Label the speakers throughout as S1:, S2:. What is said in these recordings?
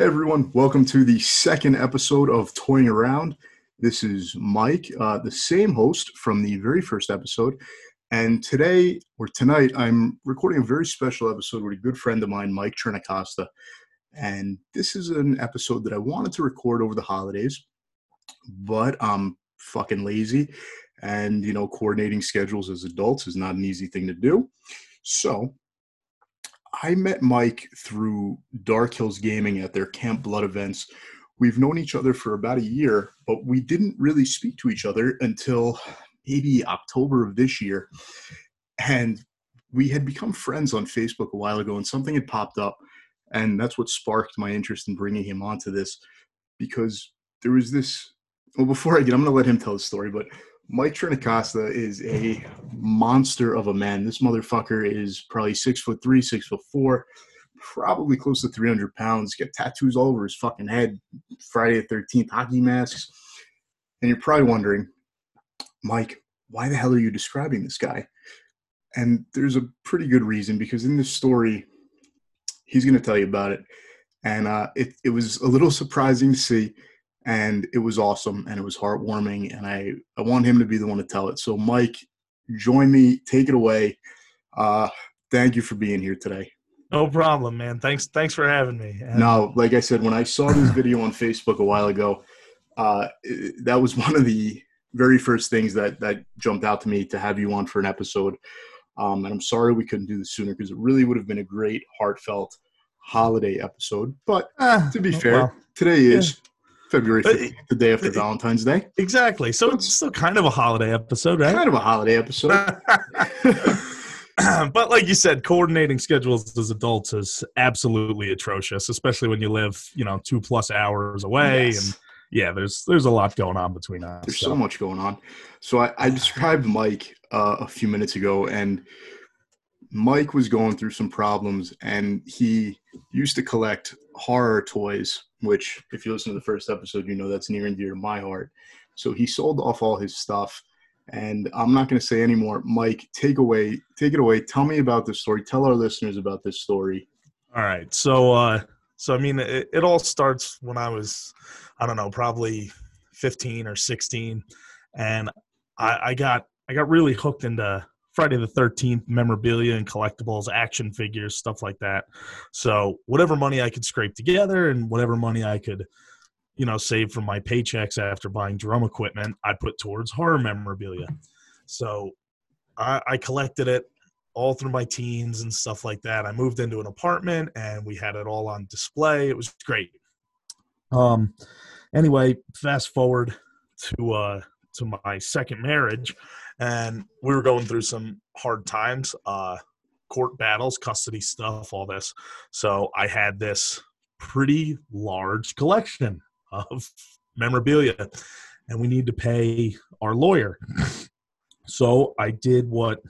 S1: Hey everyone, welcome to the second episode of Toying Around. This is Mike, uh, the same host from the very first episode. And today, or tonight, I'm recording a very special episode with a good friend of mine, Mike Trinacosta. And this is an episode that I wanted to record over the holidays, but I'm fucking lazy. And, you know, coordinating schedules as adults is not an easy thing to do. So I met Mike through Dark Hills Gaming at their Camp Blood events. We've known each other for about a year, but we didn't really speak to each other until maybe October of this year. And we had become friends on Facebook a while ago, and something had popped up. And that's what sparked my interest in bringing him onto this because there was this. Well, before I get, I'm going to let him tell the story, but Mike Trinacosta is a monster of a man. This motherfucker is probably six foot three, six foot four, probably close to 300 pounds. Got tattoos all over his fucking head, Friday the 13th hockey masks. And you're probably wondering, Mike, why the hell are you describing this guy? And there's a pretty good reason because in this story, he's going to tell you about it. And uh, it, it was a little surprising to see and it was awesome and it was heartwarming and i i want him to be the one to tell it. So mike join me take it away. Uh thank you for being here today.
S2: No problem man. Thanks thanks for having me.
S1: And- no like i said when i saw this video on facebook a while ago uh that was one of the very first things that that jumped out to me to have you on for an episode. Um and i'm sorry we couldn't do this sooner because it really would have been a great heartfelt holiday episode. But uh, to be fair well, today is yeah February 15th, the day after Valentine's Day.
S2: Exactly. So it's still kind of a holiday episode, right?
S1: Kind of a holiday episode.
S2: but like you said, coordinating schedules as adults is absolutely atrocious, especially when you live, you know, two plus hours away. Yes. And yeah, there's there's a lot going on between us.
S1: There's so, so much going on. So I, I described Mike uh, a few minutes ago, and Mike was going through some problems, and he used to collect horror toys which if you listen to the first episode, you know that's near and dear to my heart. So he sold off all his stuff. And I'm not going to say anymore. Mike, take away, take it away. Tell me about this story. Tell our listeners about this story.
S2: All right. So, uh, so I mean, it, it all starts when I was, I don't know, probably 15 or 16, and I, I got I got really hooked into Friday the 13th memorabilia and collectibles, action figures, stuff like that. So, whatever money I could scrape together and whatever money I could, you know, save from my paychecks after buying drum equipment, I put towards horror memorabilia. So, I, I collected it all through my teens and stuff like that. I moved into an apartment and we had it all on display. It was great. Um, anyway, fast forward to uh, to my second marriage and we were going through some hard times uh court battles custody stuff all this. So i had this pretty large collection of memorabilia and we need to pay our lawyer. So i did what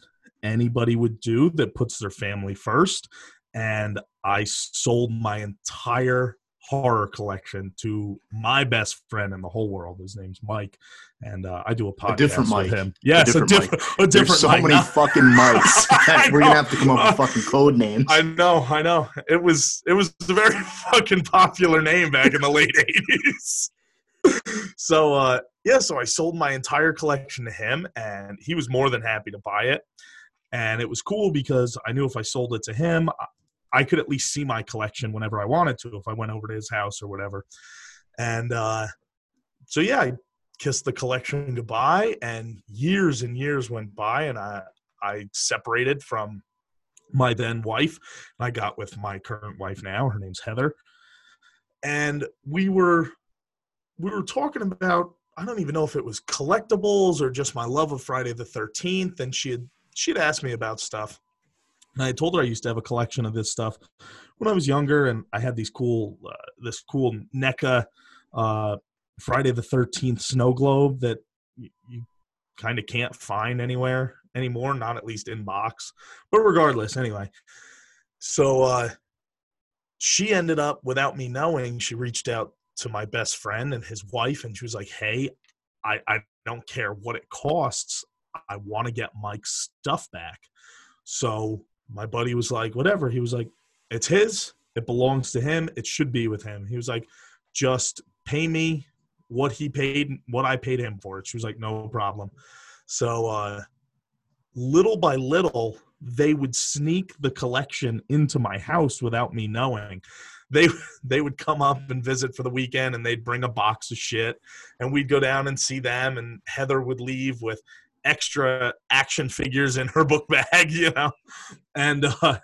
S2: anybody would do that puts their family first and i sold my entire horror collection to my best friend in the whole world. His name's Mike, and uh, I do a podcast a different with him. Yes, a different, a different, a different
S1: There's so many fucking mics. We're gonna have to come up with fucking code names.
S2: I know, I know. It was it was a very fucking popular name back in the late '80s. so uh, yeah, so I sold my entire collection to him, and he was more than happy to buy it. And it was cool because I knew if I sold it to him, I could at least see my collection whenever I wanted to if I went over to his house or whatever. And uh, so yeah, I kissed the collection goodbye, and years and years went by, and I I separated from my then wife, and I got with my current wife now. Her name's Heather, and we were we were talking about I don't even know if it was collectibles or just my love of Friday the Thirteenth, and she had she'd asked me about stuff and I told her I used to have a collection of this stuff when I was younger, and I had these cool, uh, this cool NECA uh, Friday the Thirteenth snow globe that you, you kind of can't find anywhere anymore, not at least in box. But regardless, anyway. So uh, she ended up, without me knowing, she reached out to my best friend and his wife, and she was like, "Hey, I, I don't care what it costs. I want to get Mike's stuff back." So my buddy was like, whatever. He was like, it's his. It belongs to him. It should be with him. He was like, just pay me what he paid, what I paid him for it. She was like, no problem. So uh, little by little, they would sneak the collection into my house without me knowing. They they would come up and visit for the weekend, and they'd bring a box of shit, and we'd go down and see them. And Heather would leave with extra action figures in her book bag, you know. And uh,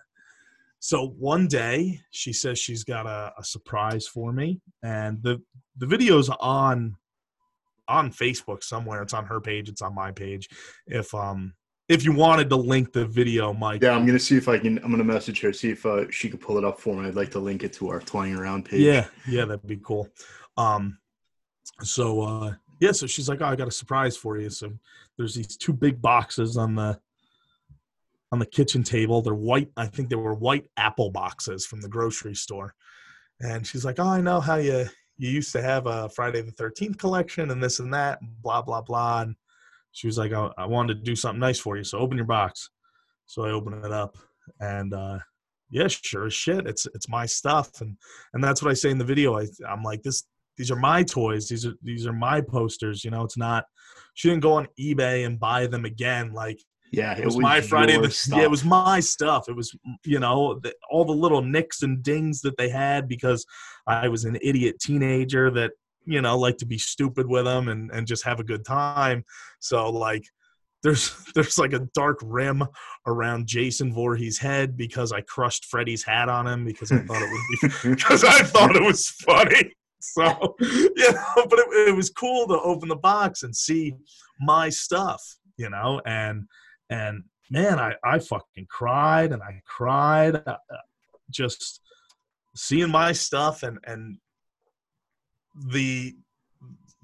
S2: so one day she says she's got a, a surprise for me, and the the video's on on Facebook somewhere. It's on her page. It's on my page. If um if you wanted to link the video, Mike.
S1: Yeah, I'm gonna see if I can. I'm gonna message her see if uh, she could pull it up for me. I'd like to link it to our toying around page.
S2: Yeah, yeah, that'd be cool. Um, so uh, yeah, so she's like, "Oh, I got a surprise for you." So there's these two big boxes on the on the kitchen table. They're white. I think they were white apple boxes from the grocery store. And she's like, "Oh, I know how you you used to have a Friday the 13th collection and this and that, blah blah blah." And she was like, I, I wanted to do something nice for you, so open your box. So I open it up, and uh, yeah, sure as shit, it's it's my stuff, and and that's what I say in the video. I I'm like this. These are my toys. These are these are my posters. You know, it's not. She didn't go on eBay and buy them again. Like
S1: yeah,
S2: it, it was, was, my Friday. The, yeah, it was my stuff. It was you know the, all the little nicks and dings that they had because I was an idiot teenager that you know like to be stupid with them and and just have a good time so like there's there's like a dark rim around Jason Voorhees' head because I crushed Freddy's hat on him because I thought it would be because I thought it was funny. So you know, but it, it was cool to open the box and see my stuff, you know, and and man, I I fucking cried and I cried, uh, just seeing my stuff and and the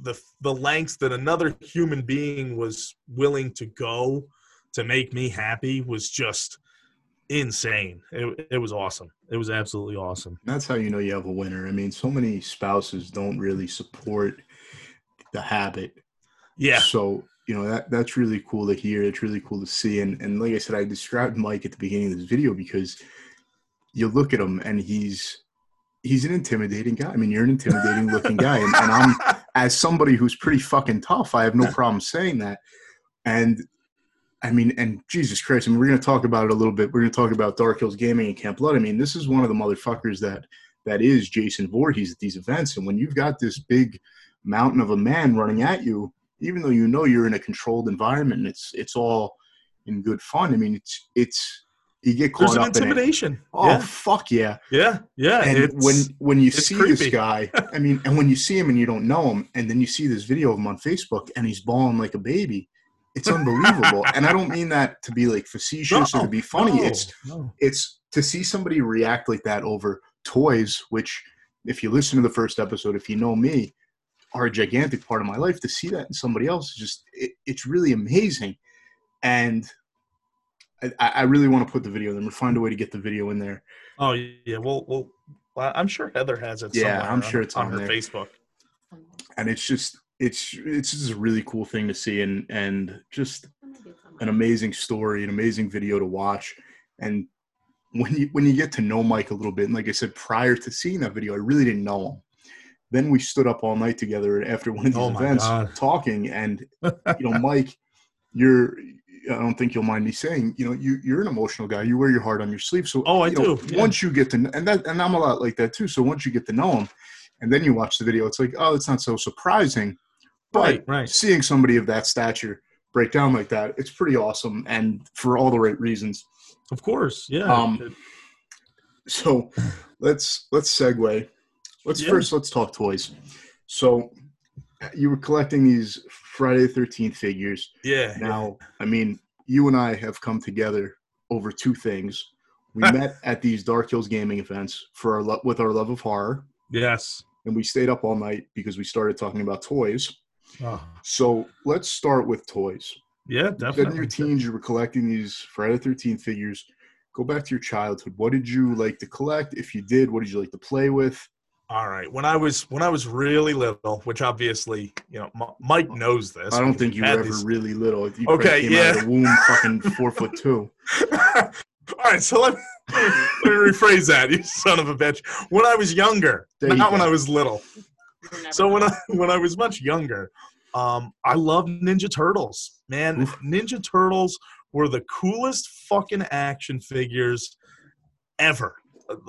S2: the the lengths that another human being was willing to go to make me happy was just insane. It, it was awesome. It was absolutely awesome.
S1: That's how you know you have a winner. I mean, so many spouses don't really support the habit.
S2: Yeah.
S1: So, you know, that that's really cool to hear. It's really cool to see. And and like I said, I described Mike at the beginning of this video because you look at him and he's he's an intimidating guy. I mean, you're an intimidating looking guy, and, and, I'm as somebody who's pretty fucking tough. I have no problem saying that. And I mean, and Jesus Christ, I mean, we're going to talk about it a little bit. We're going to talk about Dark Hills Gaming and Camp Blood. I mean, this is one of the motherfuckers that that is Jason Voorhees at these events. And when you've got this big mountain of a man running at you, even though you know you're in a controlled environment, it's it's all in good fun. I mean, it's it's you get caught
S2: There's
S1: up
S2: an intimidation.
S1: In oh
S2: yeah.
S1: fuck yeah.
S2: Yeah, yeah.
S1: And when when you see
S2: creepy.
S1: this guy, I mean, and when you see him and you don't know him, and then you see this video of him on Facebook and he's bawling like a baby, it's unbelievable. and I don't mean that to be like facetious
S2: no,
S1: or to be funny.
S2: No,
S1: it's
S2: no.
S1: it's to see somebody react like that over toys, which if you listen to the first episode, if you know me, are a gigantic part of my life. To see that in somebody else is just it, it's really amazing. And I, I really want to put the video in there. We'll find a way to get the video in there.
S2: Oh yeah, well, well, I'm sure Heather has it.
S1: Yeah, I'm
S2: on,
S1: sure it's
S2: on,
S1: on
S2: her
S1: there.
S2: Facebook.
S1: And it's just it's it's just a really cool thing to see and and just an amazing story, an amazing video to watch. And when you when you get to know Mike a little bit, and like I said, prior to seeing that video, I really didn't know him. Then we stood up all night together after one of these
S2: Oh
S1: events
S2: God.
S1: talking, and you know, Mike, you're I don't think you'll mind me saying, you know, you you're an emotional guy. You wear your heart on your sleeve. So
S2: Oh, I
S1: you know,
S2: do, yeah.
S1: Once you get to kn- and that and I'm a lot like that too. So once you get to know him, and then you watch the video, it's like, oh, it's not so surprising. But
S2: Right, right.
S1: seeing somebody of that stature break down like that, it's pretty awesome, and for all the right reasons.
S2: Of course, yeah.
S1: Um, So let's let's segue. Let's
S2: Yeah.
S1: first let's talk toys. So you were collecting these Friday the Thirteenth figures.
S2: yeah.
S1: Now, I mean, you and I have come together over two things. We met at these Dark Hills gaming events for our lo- with our love of horror,
S2: Yes.
S1: and we stayed up all night because we started talking about toys.
S2: Oh,
S1: So let's start with toys.
S2: yeah,
S1: You in
S2: definitely.
S1: your teens you were collecting these Friday the 13th figures. Go back to your childhood. What did you like to collect? If you did, what did you like to play with?
S2: All right. When I was when I was really little, which obviously you know M- Mike knows this.
S1: I don't think you were ever
S2: these-
S1: really little. You
S2: Okay,
S1: came out of
S2: yeah.
S1: the womb fucking four foot two.
S2: All right, so let me, let me rephrase that, you son of a bitch. When I was younger,
S1: There you
S2: not when. I was little.
S3: We're never
S2: So when I when I was much younger, um, I loved Ninja Turtles. Man,
S1: Oof.
S2: Ninja Turtles were the coolest fucking action figures ever.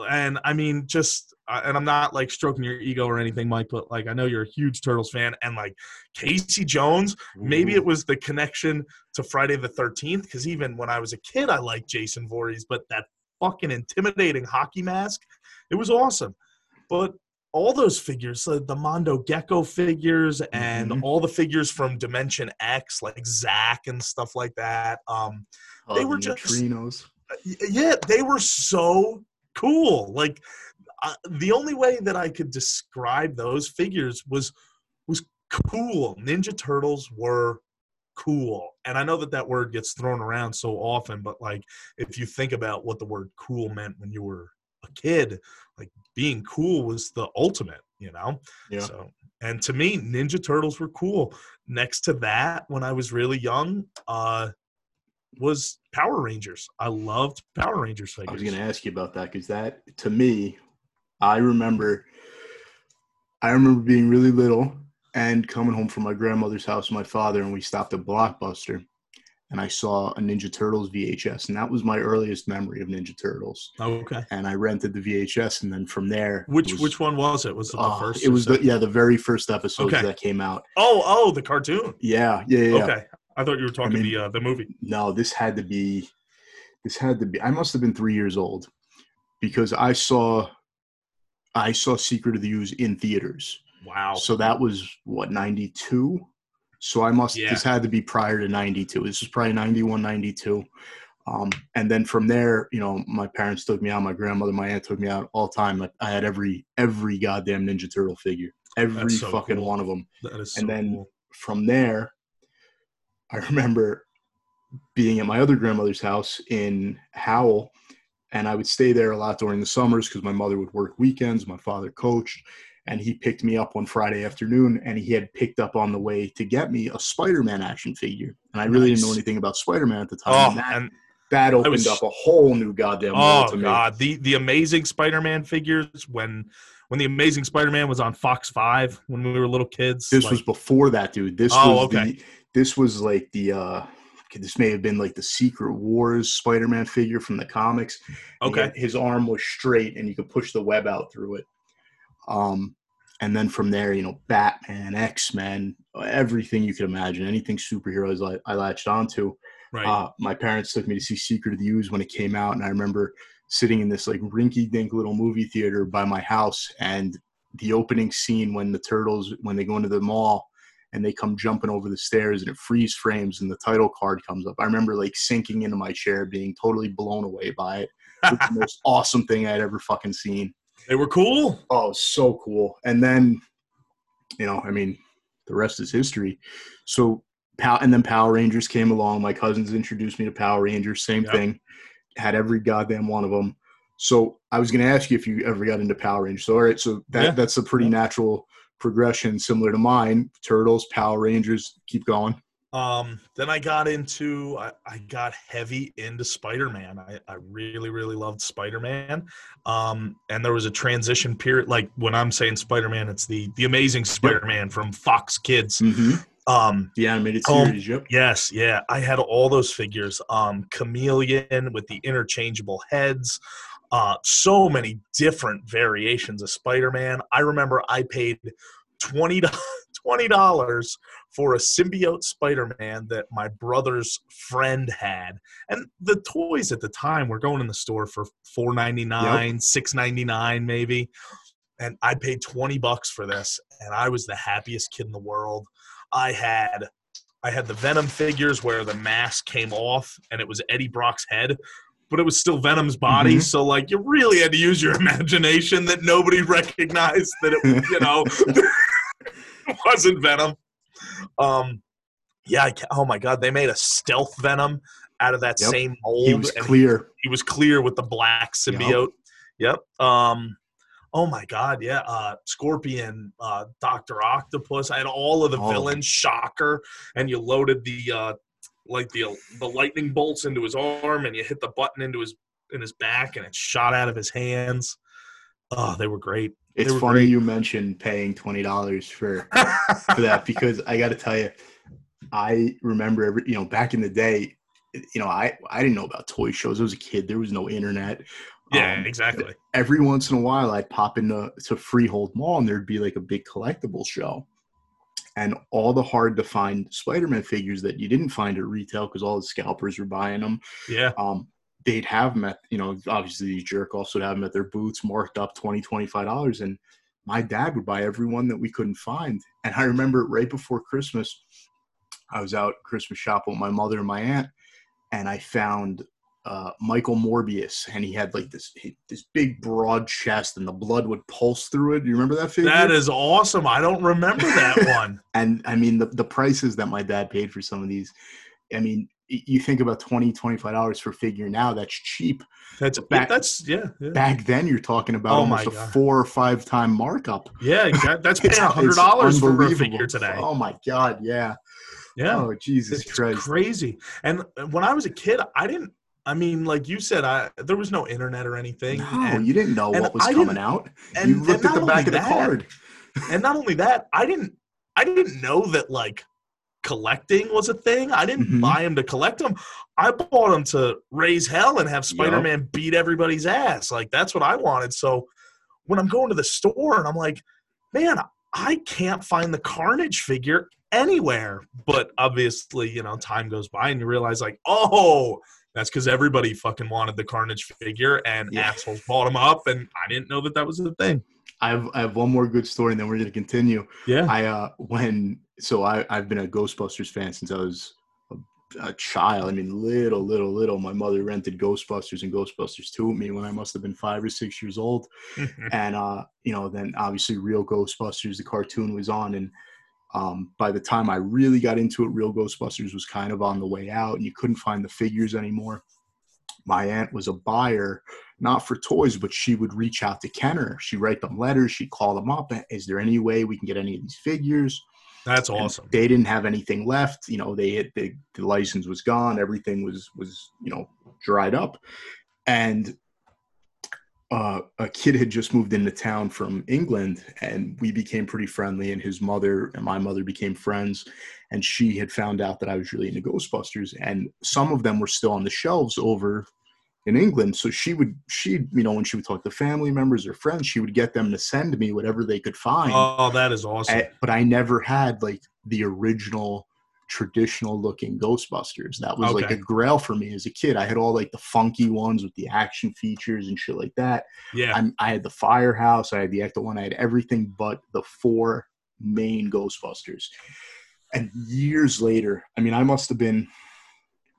S2: And I mean, just and I'm not like stroking your ego or anything, Mike, but like I know you're a huge Turtles fan, and like Casey Jones, maybe it was the connection to Friday the 13th, because even when I was a kid, I liked Jason Voorhees, but that fucking intimidating hockey mask, it was awesome. But all those figures, uh, the Mondo Gecko figures, and
S1: Mhm.
S2: all the figures from Dimension X, like Zack and stuff like that. Um,
S1: Oh,
S2: they
S1: the
S2: were just-
S1: neutrinos.
S2: y- yeah, they were so cool. Like uh, the only way that I could describe those figures was was cool. Ninja Turtles were cool, and I know that that word gets thrown around so often, but like if you think about what the word cool meant when you were a kid, like being cool was the ultimate, you know.
S1: Yeah.
S2: So, and to me, Ninja Turtles were cool. Next to that, when I was really young, uh, was Power Rangers. I loved Power Rangers
S1: I was going to ask you about that because that, to me, I remember, I remember being really little and coming home from my grandmother's house with my father, and we stopped at Blockbuster, and I saw a Ninja Turtles VHS, and that was my earliest memory of Ninja Turtles.
S2: Okay.
S1: And I rented the VHS, and then from there,
S2: Which
S1: was-
S2: which one was it? Was it the
S1: oh,
S2: first?
S1: It was the yeah the very first episode
S2: Okay.
S1: that came out.
S2: Oh oh the cartoon.
S1: Yeah, yeah, yeah.
S2: Okay. I thought you were talking
S1: mean-
S2: the uh, the movie.
S1: no, this had to be, this had to be. I must have been three years old because I saw, I saw Secret of the Ooze in theaters.
S2: Wow.
S1: So that was what ninety two. So I must.
S2: Yeah.
S1: This had to be prior to ninety two. This was probably 91, 92. Um, and then from there, you know, my parents took me out. My grandmother, my aunt took me out all the time. Like I had every every goddamn Ninja Turtle figure, every
S2: so
S1: fucking
S2: cool.
S1: one of them
S2: that is so
S1: and then-
S2: cool.
S1: from there, I remember being at my other grandmother's house in Howell, and I would stay there a lot during the summers because my mother would work weekends. My father coached, and he picked me up one Friday afternoon, and he had picked up on the way to get me a Spider-Man action figure, and I really didn't know anything about Spider-Man at the time.
S2: Oh,
S1: and that,
S2: and
S1: that opened
S2: was-
S1: up a whole new goddamn world
S2: oh
S1: to me.
S2: god, the the Amazing Spider-Man figures when when the Amazing Spider-Man was on Fox Five when we were little kids.
S1: This
S2: like-
S1: was before that, dude. This
S2: Oh,
S1: was
S2: okay.
S1: the this was like the uh this may have been like the Secret Wars Spider-Man figure from the comics.
S2: Okay.
S1: His arm was straight and you could push the web out through it. Um and then from there, you know, Batman, X-Men, everything you could imagine, anything superheroes I, I latched onto.
S2: Right.
S1: Uh, my parents took me to see Secret of the Ooze when it came out, and I remember sitting in this like rinky-dink little movie theater by my house, and the opening scene when the turtles when they go into the mall and they come jumping over the stairs and it freeze frames and the title card comes up. I remember like sinking into my chair, being totally blown away by it. The most awesome thing I'd ever fucking seen.
S2: They were cool.
S1: Oh, so cool. And then, you know, I mean, the rest is history. So, and then Power Rangers came along. My cousins introduced me to Power Rangers. Same
S2: Yep.
S1: thing. Had every goddamn one of them. So I was going to ask you if you ever got into Power Rangers. So, all right, so that
S2: Yeah.
S1: that's a pretty natural progression, similar to mine. Turtles, Power Rangers. Keep going.
S2: Um, then I got into I, I got heavy into Spider-Man. I, I really, really loved Spider-Man. Um, and there was a transition period, like when I'm saying Spider-Man, it's the the amazing Spider-Man from Fox Kids.
S1: Mm-hmm.
S2: Um,
S1: The animated
S2: Um,
S1: series. Yep.
S2: yes, yeah. I had all those figures. Um, Chameleon with the interchangeable heads. Uh, so many different variations of Spider-Man. I remember I paid twenty dollars for a symbiote Spider-Man that my brother's friend had, and the toys at the time were going in the store for four ninety nine, six ninety nine, maybe. And I paid twenty bucks for this, and I was the happiest kid in the world. I had I had the Venom figures where the mask came off and it was Eddie Brock's head, but it was still Venom's body.
S1: Mhm.
S2: So like you really had to use your imagination that nobody recognized that it you know wasn't Venom. Um yeah, I oh my god, they made a stealth Venom out of that
S1: Yep.
S2: same mold.
S1: He was clear.
S2: he was clear with the black symbiote. Yep. Um oh my god, yeah. Uh Scorpion, uh Dr. Octopus. I had all of the
S1: Oh.
S2: villains, Shocker, and you loaded the uh like the the lightning bolts into his arm and you hit the button into his in his back and it shot out of his hands. Oh, they were great.
S1: It's funny
S2: great.
S1: you mentioned paying twenty dollars for for that because I got to tell you, I remember every you know back in the day, you know I I didn't know about toy shows. I was a kid. There was no internet.
S2: yeah,
S1: Um,
S2: exactly.
S1: every once in a while I'd pop into to Freehold Mall and there'd be like a big collectible show. And all the hard to find Spider-Man figures that you didn't find at retail because all the scalpers were buying them,
S2: Yeah.
S1: um, they'd have them at, you know, obviously these jerk offs would have them at their booths marked up 20 $25. And my dad would buy every one that we couldn't find. And I remember right before Christmas, I was out Christmas shopping with my mother and my aunt, and I found uh, Michael Morbius, and he had like this this big broad chest, and the blood would pulse through it. You remember that figure?
S2: That is awesome. I don't remember that one.
S1: and I mean the the prices that my dad paid for some of these. I mean, you think about 20 25 dollars for figure now. That's cheap.
S2: That's
S1: Back-
S2: that's yeah. Yeah,
S1: Back then, you're talking about
S2: Oh
S1: almost a four or five time markup.
S2: yeah that's paying a hundred dollars for a figure today.
S1: Oh my god, yeah.
S2: Yeah.
S1: Oh Jesus
S2: it's
S1: Christ.
S2: crazy. And uh, when I was a kid, I didn't. I mean, like you said, I there was no internet or anything.
S1: No,
S2: and,
S1: you didn't know what was
S2: I
S1: coming out.
S2: and,
S1: you looked at the back of the card.
S2: And not only that, I didn't. I didn't know that like collecting was a thing. I didn't
S1: Mhm.
S2: buy them to collect them. I bought them to raise hell and have Spider-Man beat everybody's ass. Like that's what I wanted. So when I'm going to the store and I'm like, man, I can't find the Carnage figure anywhere. But obviously, you know, time goes by and you realize like, oh, that's because everybody fucking wanted the Carnage figure and
S1: Yeah.
S2: assholes bought them up, and I didn't know that that was a thing.
S1: I have I have one more good story, and then we're going to continue.
S2: Yeah.
S1: I uh when so I I've been a Ghostbusters fan since I was a, a child. I mean, little, little, little. My mother rented Ghostbusters and Ghostbusters two with me when I must have been five or six years old. and uh, you know, then obviously Real Ghostbusters, the cartoon was on, and um, by the time I really got into it, Real Ghostbusters was kind of on the way out, and you couldn't find the figures anymore. My aunt was a buyer, not for toys, but she would reach out to Kenner. She'd write them letters. She'd call them up. Is there any way we can get any of these figures?
S2: That's
S1: And
S2: awesome.
S1: They didn't have anything left. You know, they had the, the license was gone. Everything was was you know dried up, and uh, a kid had just moved into town from England, and we became pretty friendly. And his mother and my mother became friends, and she had found out that I was really into Ghostbusters, and some of them were still on the shelves over in England. So she would she you know when she would talk to family members or friends, she would get them to send me whatever they could find.
S2: Oh, that is awesome.
S1: Eh, but I never had like the original traditional looking Ghostbusters. That was like a grail for me as a kid. I had all like the funky ones with the action features and shit like that.
S2: yeah.
S1: I'm, I had the Firehouse, I had the Ecto one, I had everything but the four main Ghostbusters. And years later, I mean, I must have been,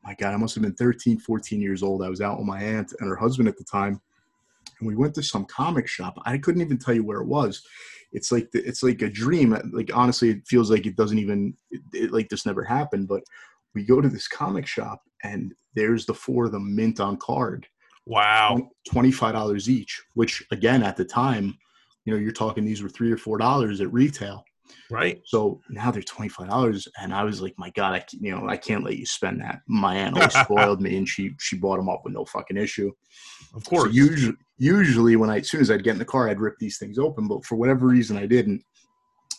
S1: my God, I must have been 13, 14 years old. I was out with my aunt and her husband at the time. And we went to some comic shop. I couldn't even tell you where it was. It's like the, it's like a dream. Like honestly, it feels like it doesn't even it, it- like this never happened. But we go to this comic shop and there's the four of them mint on card.
S2: Wow.
S1: Twenty-five dollars each, which again at the time, you know, you're talking these were three or four dollars at retail.
S2: Right.
S1: So now they're twenty-five dollars, and I was like, my God, I you know I can't let you spend that. My aunt always spoiled me, and she she bought them up with no fucking issue.
S2: Of
S1: So
S2: course.
S1: usually, usually when I as soon as I'd get in the car, I'd rip these things open, but for whatever reason, I didn't.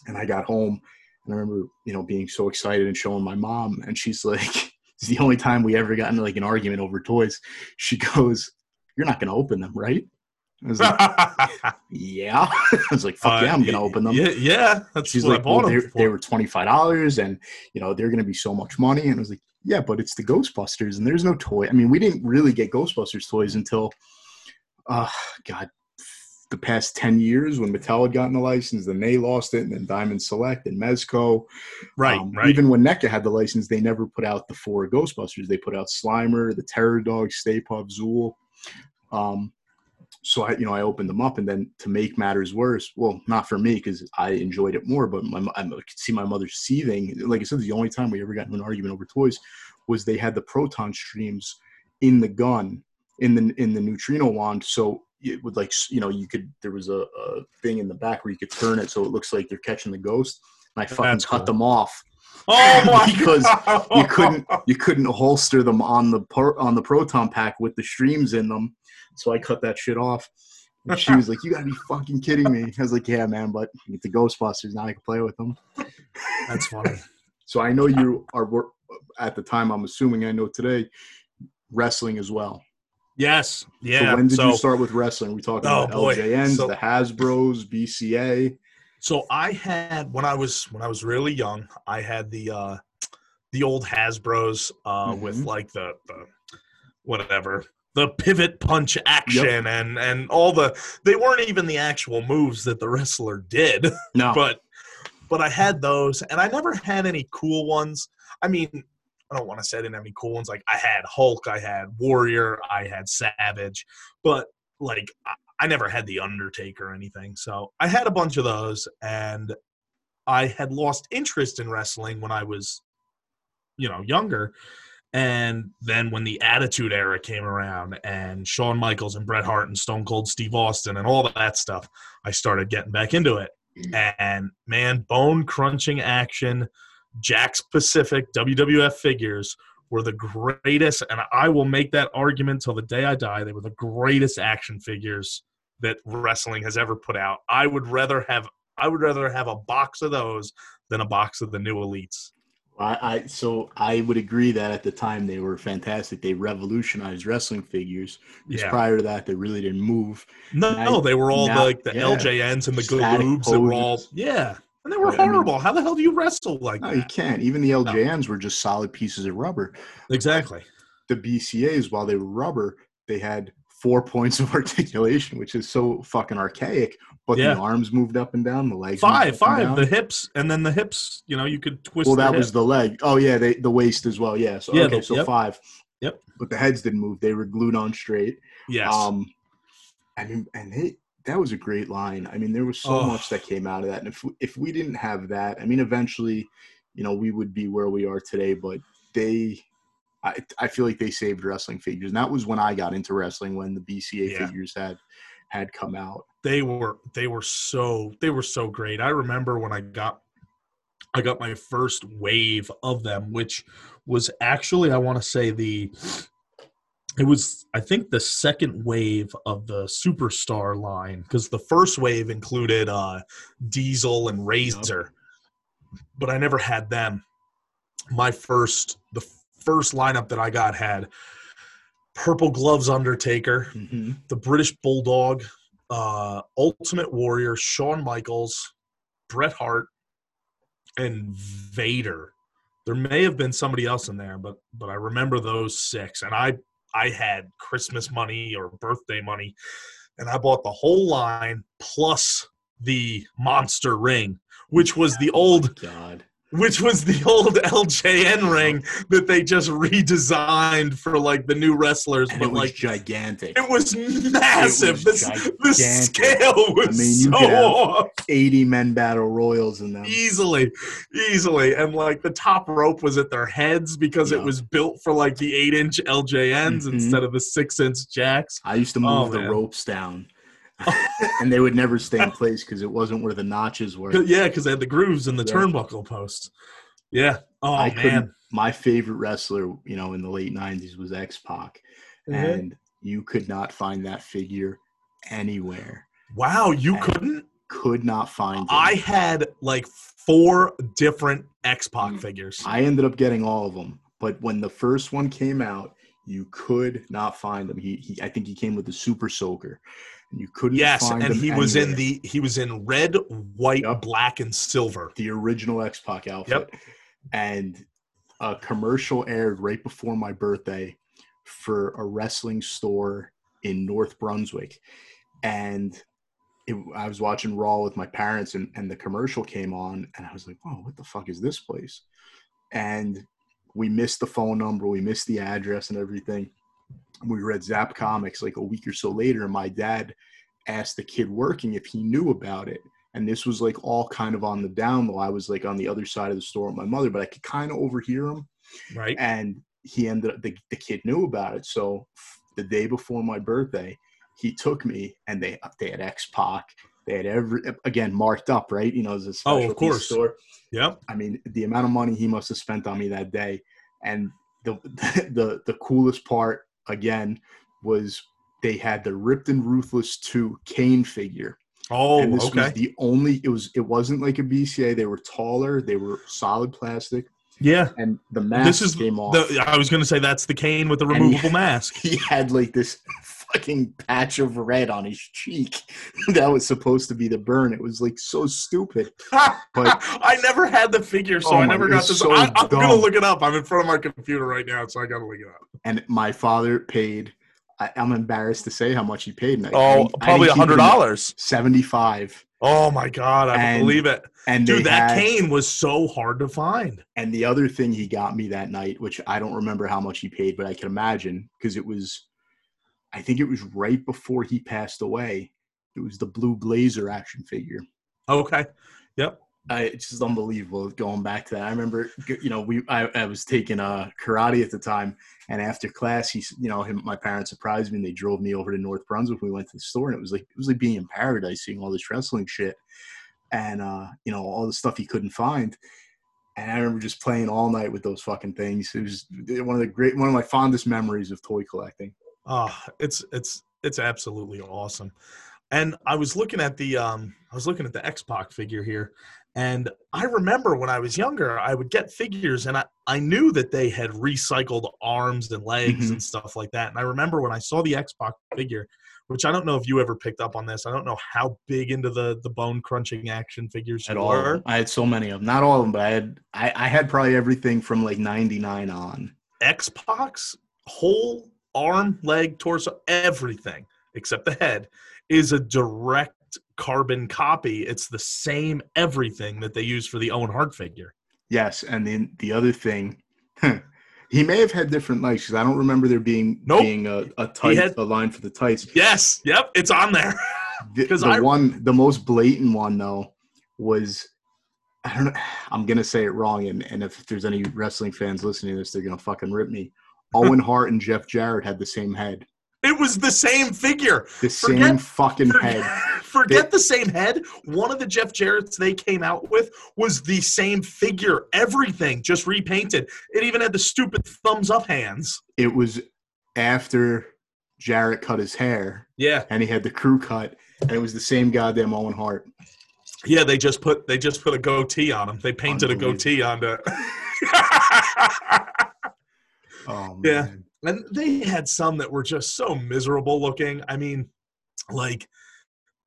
S1: And I got home, and I remember you know being so excited and showing my mom, and she's like, "It's the only time we ever got into like an argument over toys." She goes, "You're not going to open them, right?" I was like, "Yeah." I was like, "Fuck
S2: Uh,
S1: yeah, I'm going to open them."
S2: Yeah, yeah. That's
S1: She's
S2: what
S1: like,
S2: I bought
S1: well, they, they were twenty five dollars, and you know they're going to be so much money. And I was like, yeah, but it's the Ghostbusters, and there's no toy. I mean, we didn't really get Ghostbusters toys until, uh, God, the past ten years when Mattel had gotten the license, then they lost it, and then Diamond Select and Mezco.
S2: Right,
S1: Um,
S2: right.
S1: Even when NECA had the license, they never put out the four Ghostbusters. They put out Slimer, the Terror Dog, Stay Puft, Zuul. Um, so I, you know, I opened them up, and then to make matters worse, well, not for me because I enjoyed it more, but my, I could see my mother seething. Like I said, the only time we ever got into an argument over toys was they had the proton streams in the gun in the in the neutrona wand, so it would like you know you could there was a, a thing in the back where you could turn it so it looks like you're catching the ghost. And I fucking
S2: That's
S1: cut
S2: cool.
S1: them off
S2: oh my
S1: because
S2: God.
S1: you couldn't you couldn't holster them on the pro, on the proton pack with the streams in them So I cut that shit off. And she was like, "You gotta be fucking kidding me!" I was like, "Yeah, man, but it's the Ghostbusters now. I can play with them."
S2: That's funny.
S1: So I know you are at the time. I'm assuming I know today wrestling as well.
S2: Yes. Yeah.
S1: So when did
S2: so,
S1: you start with wrestling? We talking
S2: Oh,
S1: about
S2: boy.
S1: LJNs,
S2: So-
S1: the Hasbro's, BCA.
S2: So I had when I was when I was really young, I had the uh the old Hasbro's uh with
S1: Mhm.
S2: like the the whatever the pivot punch action and and all the they weren't even the actual moves that the wrestler did,
S1: No,
S2: but but I had those and I never had any cool ones. I mean, I don't want to say I didn't have any cool ones. Like I had Hulk, I had Warrior, I had Savage, but like I, I never had the Undertaker or anything. So I had a bunch of those, and I had lost interest in wrestling when I was, you know, younger. And then when the Attitude Era came around, and Shawn Michaels and Bret Hart and Stone Cold Steve Austin and all that stuff, I started getting back into it. Mm. And man, bone crunching action, Jakks Pacific WWF figures were the greatest, and I will make that argument till the day I die. They were the greatest action figures that wrestling has ever put out. I would rather have I would rather have a box of those than a box of the new elites.
S1: I, I so I would agree that at the time they were fantastic. They revolutionized wrestling figures. Because
S2: Yeah.
S1: prior to that, they really didn't move.
S2: No,
S1: Now-
S2: they were all
S1: now-
S2: like the
S1: yeah.
S2: LJNs and the Galoobs that were all yeah, and they were
S1: Right, I mean-
S2: horrible. How the hell do you wrestle like
S1: No, you can't. Even the LJNs were just solid pieces of rubber.
S2: Exactly.
S1: The BCAs, while they were rubber, they had four points of articulation, which is so fucking archaic. But
S2: Yeah.
S1: the arms moved up and down, the legs
S2: Five, five. The hips, and then the hips. You know, you could twist.
S1: well, that
S2: hip.
S1: was the leg. Oh yeah, they, the waist as well. Yeah. So
S2: Yeah,
S1: okay,
S2: the-
S1: so
S2: yep.
S1: five.
S2: Yep.
S1: But the heads didn't move; they were glued on straight.
S2: yes.
S1: Um, I mean, and they, that was a great line. I mean, there was so
S2: Oh.
S1: much that came out of that, and if we, if we didn't have that, I mean, eventually, you know, we would be where we are today. But they, I, I feel like they saved wrestling figures, and that was when I got into wrestling when the BCA
S2: Yeah.
S1: figures had had come out.
S2: They were they were so they were so great. I remember when I got I got my first wave of them, which was actually I want to say the it was I think the second wave of the superstar line because the first wave included uh, Diesel and Razor, but I never had them. My first the first lineup that I got had Purple Gloves Undertaker,
S1: Mm-hmm.
S2: the British Bulldog, uh, Ultimate Warrior, Shawn Michaels, Bret Hart, and Vader. There may have been somebody else in there, but but I remember those six. And I I had Christmas money or birthday money, and I bought the whole line plus the monster ring, which was the old
S1: God.
S2: Which was the old LJN ring that they just redesigned for like the new wrestlers,
S1: And
S2: but
S1: it was
S2: like
S1: gigantic.
S2: it was massive.
S1: It was
S2: the, the scale was
S1: I mean, you
S2: so
S1: could have-
S2: off.
S1: 80 men battle royals in them.
S2: easily, easily, and like the top rope was at their heads because it was built for like the eight inch LJNs
S1: Mhm.
S2: instead of the six inch Jakks.
S1: I used to
S2: Oh,
S1: move the
S2: man.
S1: ropes down, and they would never stay in place because it wasn't where the notches were.
S2: Yeah, because they had the grooves in the
S1: Yeah.
S2: turnbuckle posts. Yeah. Oh
S1: I
S2: man.
S1: My favorite wrestler, you know, in the late '90s was X Pac,
S2: Mhm.
S1: and you could not find that figure anywhere.
S2: Wow, you
S1: And
S2: couldn't.
S1: Could not find him.
S2: I had like four different X Pac
S1: Mm.
S2: figures.
S1: I ended up getting all of them, but when the first one came out, you could not find him. He, he I think he came with the Super Soaker, you couldn't.
S2: yes, and he was in the he was in red, white,
S1: Yep.
S2: black, and silver.
S1: the original X Pac outfit. yep. And a commercial aired right before my birthday for a wrestling store in North Brunswick. And it, I was watching Raw with my parents, and, and the commercial came on, and I was like, "Oh, what the fuck is this place?" And we missed the phone number, we missed the address, and everything. We read Zap Comics like a week or so later, and my dad asked the kid working if he knew about it and this was like all kind of on the down low. I was like on the other side of the store with my mother, but I could kind of overhear him.
S2: Right.
S1: And he ended up the, the kid knew about it. So the day before my birthday, he took me and they they had X Pac. They had every again marked up, right? You know, as a
S2: Oh, of course.
S1: store.
S2: Yep.
S1: I mean, the amount of money he must have spent on me that day, and the the the coolest part again was they had the Ripped and Ruthless 2 Kane figure.
S2: Oh,
S1: and this
S2: okay.
S1: was the only it was it wasn't like a BCA. They were taller, they were solid plastic,
S2: yeah.
S1: and the mask
S2: This is
S1: came off.
S2: the, I was going to say that's the Kane with the
S1: And he-
S2: removable mask.
S1: he had like this fucking patch of red on his cheek that was supposed to be the burn. It was like so stupid. But-
S2: I never had the figure, so
S1: Oh
S2: I
S1: my-
S2: never
S1: it
S2: got this.
S1: so
S2: I, I'm gonna look it up. I'm in front of my computer right now, so I gotta look it up.
S1: And my father paid. I, I'm embarrassed to say how much he paid. And I- I
S2: Oh,
S1: I
S2: probably a hundred dollars.
S1: Seventy-five.
S2: Oh my god, I
S1: And-
S2: believe it,
S1: And
S2: dude. That
S1: had-
S2: Kane was so hard to find.
S1: And the other thing he got me that night, which I don't remember how much he paid, but I can imagine because it was, I think it was right before he passed away. It was the blue blazer action figure.
S2: Okay, yep.
S1: I, it's just unbelievable going back to that. I remember, you know, we I, I was taking uh, karate at the time, and after class, he, you know, him, my parents surprised me and they drove me over to North Brunswick. We went to the store, and it was like it was like being in paradise, seeing all this wrestling shit, and uh, you know, all the stuff he couldn't find. And I remember just playing all night with those fucking things. It was one of the great, one of my fondest memories of toy collecting.
S2: Oh, it's it's it's absolutely awesome. And I was looking at the um I was looking at the X Pac figure here, and I remember when I was younger, I would get figures and I, I knew that they had recycled arms and legs
S1: Mhm.
S2: and stuff like that. And I remember when I saw the X Pac figure, which I don't know if you ever picked up on this. I don't know how big into the the bone crunching action figures
S1: At
S2: you
S1: all. I had so many of them. Not all of them, but I had I, I had probably everything from like '99 on.
S2: X Pac whole arm, leg, torso, everything except the head is a direct carbon copy. It's the same everything that they use for the Owen Hart figure.
S1: Yes, and then the other thing, he may have had different legs because I don't remember there being
S2: Nope.
S1: being a, a tight
S2: had-
S1: a line for the tights.
S2: Yes, yep, it's on there.
S1: The,
S2: 'Cause
S1: the
S2: I-
S1: one, the most blatant one though, was I don't know. I'm gonna say it wrong, and, and if there's any wrestling fans listening to this, they're gonna fucking rip me. Owen Hart and Jeff Jarrett had the same head,
S2: It was the same figure.
S1: the
S2: Forget-
S1: same fucking head.
S2: Forget the same head. One of the Jeff Jarrett's they came out with was the same figure. Everything just repainted. It even had the stupid thumbs up hands.
S1: It was after Jarrett cut his hair,
S2: Yeah,
S1: and he had the crew cut, and it was the same goddamn Owen Hart.
S2: yeah. They just put they just put a goatee on him. They painted a goatee onto.
S1: Oh
S2: Yeah. and they had some that were just so miserable looking. I mean, like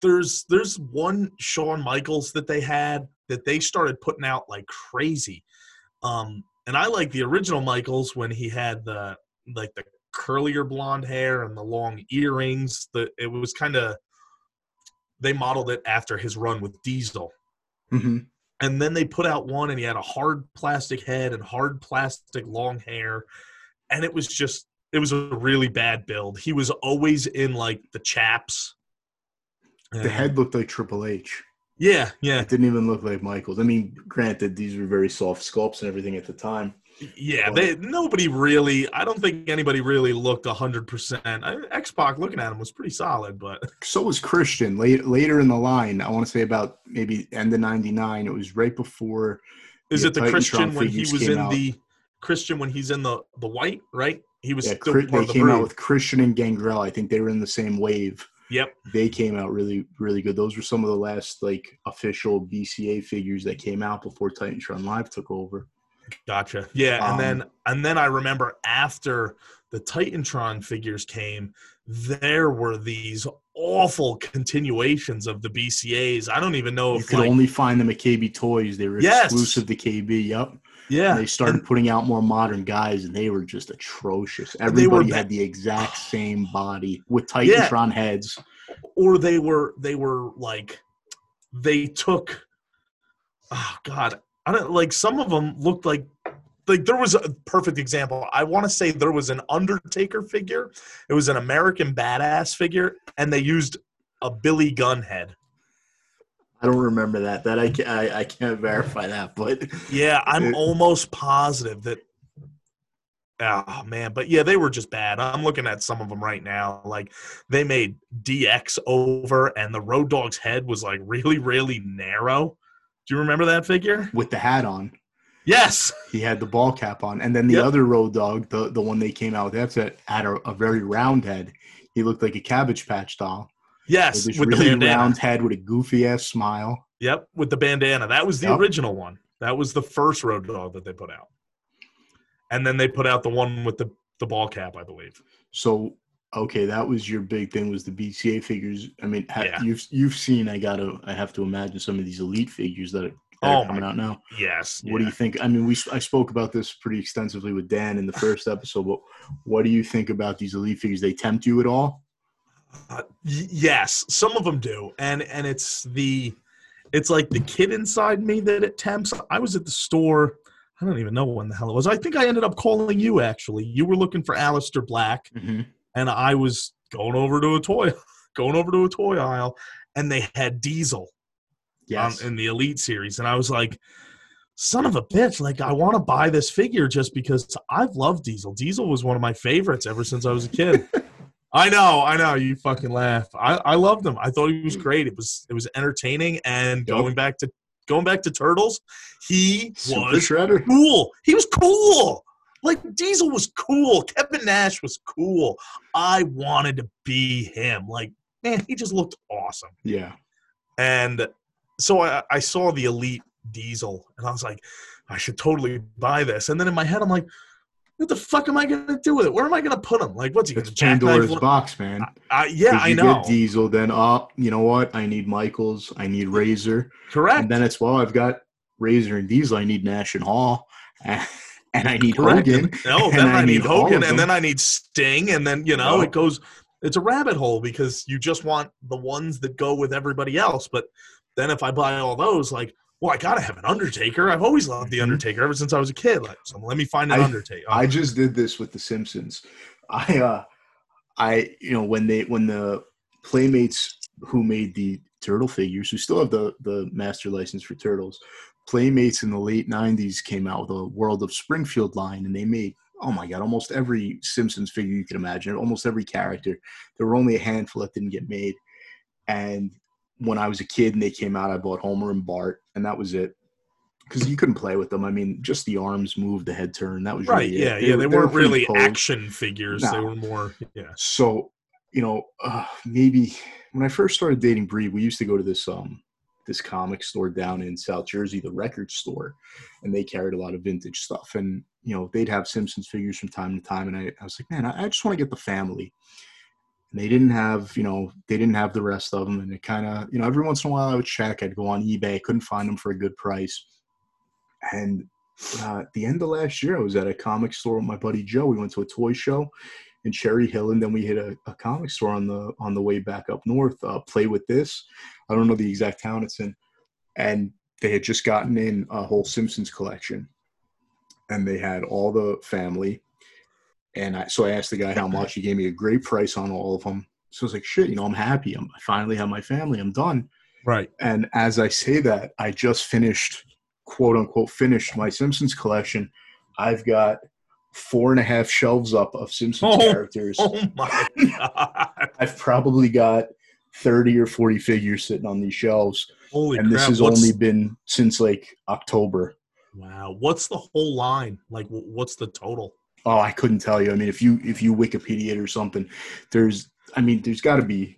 S2: there's there's one Shawn Michaels that they had that they started putting out like crazy. Um, and I like the original Michaels when he had the like the curlier blonde hair and the long earrings. The it was kind of they modeled it after his run with Diesel.
S1: hmm
S2: And then they put out one and he had a hard plastic head and hard plastic long hair. And it was just, it was a really bad build. He was always in like the chaps.
S1: The head looked like Triple H.
S2: Yeah, yeah,
S1: It didn't even look like Michaels. I mean, granted, these were very soft sculpts and everything at the time.
S2: yeah. They nobody really. I don't think anybody really looked hundred percent. X Pac looking at him was pretty solid, but
S1: So was Christian late, later in the line. I want to say about maybe end of '99. It was right before.
S2: is it the
S1: Titantron
S2: Christian when he was in
S1: out.
S2: the Christian when he's in the the white right? He was
S1: Yeah,
S2: still
S1: Chri-
S2: part
S1: they
S2: of the
S1: came
S2: brood.
S1: out with Christian and Gangrel. I think they were in the same wave.
S2: yep.
S1: They came out really, really good. Those were some of the last like official BCA figures that came out before Titantron Live took over.
S2: Gotcha. Yeah, and
S1: Um,
S2: then and then I remember after the Titantron figures came, there were these awful continuations of the BCAs. I don't even know if You
S1: could
S2: like
S1: only find them at KB Toys. They were
S2: Yes.
S1: exclusive to KB. Yep.
S2: Yeah.
S1: And they started putting out more modern guys, and they were just atrocious.
S2: They were
S1: Everybody had the exact same body with Titantron heads.
S2: or they were they were like they took oh god i don't like some of them looked like like there was a perfect example i want to say there was an undertaker figure it was an american badass figure and they used a billy gunn head
S1: I don't remember that. That I can't, I, I can't verify that, but
S2: yeah i'm almost positive that oh man but yeah they were just bad i'm looking at some of them right now like they made dx over and the road dog's head was like really really narrow do you remember that figure
S1: with the hat on,
S2: yes
S1: he had the ball cap on, and then the
S2: Yep.
S1: other road dog, the the one they came out with, that's a, had a, a very round head. He looked like a Cabbage Patch doll.
S2: Yes,
S1: With
S2: with the bandana.
S1: round head with a goofy ass smile.
S2: Yep, with the bandana. That was the
S1: Yep.
S2: original one. That was the first road dog that they put out. And then they put out the one with the the ball cap, I believe.
S1: So okay, that was your big thing was the BCA figures. I mean, ha-
S2: Yeah.
S1: you've you've seen. I gotta. I have to imagine some of these elite figures that are, that
S2: Oh
S1: are coming out now.
S2: Yes.
S1: What do you think? I mean, we I spoke about this pretty extensively with Dan in the first episode. But what do you think about these elite figures? They tempt you at all?
S2: Uh, y- yes, some of them do, and and it's the, it's like the kid inside me that it tempts. I was at the store. I don't even know when the hell it was. I think I ended up calling you actually. You were looking for Aleister Black,
S1: Mm-hmm.
S2: and I was going over to a toy, going over to a toy aisle, and they had Diesel
S1: Yes.
S2: um, in the Elite series, and I was like, "Son of a bitch! Like, I want to buy this figure just because I've loved Diesel. Diesel was one of my favorites ever since I was a kid." I know, I know. You fucking laugh. I, I loved him. I thought he was great. It was it was entertaining, and
S1: Yep.
S2: going back to going back to Turtles, he
S1: Super
S2: was
S1: Shredder.
S2: cool. He was cool. Like Diesel was cool. Kevin Nash was cool. I wanted to be him. Like, man, he just looked awesome.
S1: Yeah.
S2: And so I, I saw the Elite Diesel, and I was like, I should totally buy this. And then in my head, I'm like, what the fuck am I gonna do with it? Where am I gonna put him? Like, what's he
S1: It's Pandora's box, man.
S2: I, yeah,
S1: 'Cause
S2: I
S1: you
S2: know.
S1: get Diesel, then up. you know what? I need Michaels. I need Razor,
S2: Correct.
S1: and then it's well, I've got Razor and Diesel. I need Nash and Hall, and I need
S2: Correct.
S1: Hogan.
S2: No,
S1: and
S2: then
S1: I
S2: I, need
S1: need
S2: Hogan, and then I need Sting, and then you know
S1: No.
S2: it goes. It's a rabbit hole because you just want the ones that go with everybody else. But then if I buy all those, like, well, I gotta have an Undertaker. I've always loved the
S1: Mhm.
S2: Undertaker ever since I was a kid. Like, so let me find an
S1: I-
S2: Undertaker.
S1: I just did this with the Simpsons. I uh I you know when they when the playmates who made the turtle figures who still have the the master license for turtles playmates in the late 90s came out with a world of springfield line and they made oh my god almost every simpsons figure you can imagine almost every character there were only a handful that didn't get made and when i was a kid and they came out i bought homer and bart and that was it because you couldn't play with them i mean just the arms move the head turn that was
S2: right,
S1: really it.
S2: yeah, yeah.
S1: were-
S2: They,
S1: were
S2: weren't
S1: pretty
S2: really
S1: posed.
S2: action figures. They were more, yeah.
S1: So, you know, uh, maybe when I first started dating Bree, we used to go to this um this comic store down in South Jersey, the record store, and they carried a lot of vintage stuff. And you know, they'd have Simpsons figures from time to time, and I, I was like, man, I, I just want to get the family. They didn't have, you know, they didn't have the rest of them, and it kind of, you know, every once in a while I would check. I'd go on eBay, couldn't find them for a good price, and uh, at the end of last year, I was at a comic store with my buddy Joe. We went to a toy show in Cherry Hill, and then we hit a, a comic store on the on the way back up north. Uh, Play with this. I don't know the exact town it's in, and they had just gotten in a whole Simpsons collection, and they had all the family. And I, so I asked the guy how much. He gave me a great price on all of them. So I was like, "Shit, you know, I'm happy. I'm, I finally have my family. I'm done."
S2: Right.
S1: And as I say that, I just finished, quote unquote, finished my Simpsons collection. I've got four and a half shelves up of Simpsons
S2: Oh.
S1: characters.
S2: Oh my god!
S1: I've probably got 30 or 40 figures sitting on these shelves.
S2: Holy
S1: and this has
S2: what's,
S1: only been since like October.
S2: wow. What's the whole line? Like, what's the total?
S1: Oh, I couldn't tell you. I mean, if you if you Wikipedia it or something, there's I mean, there's got to be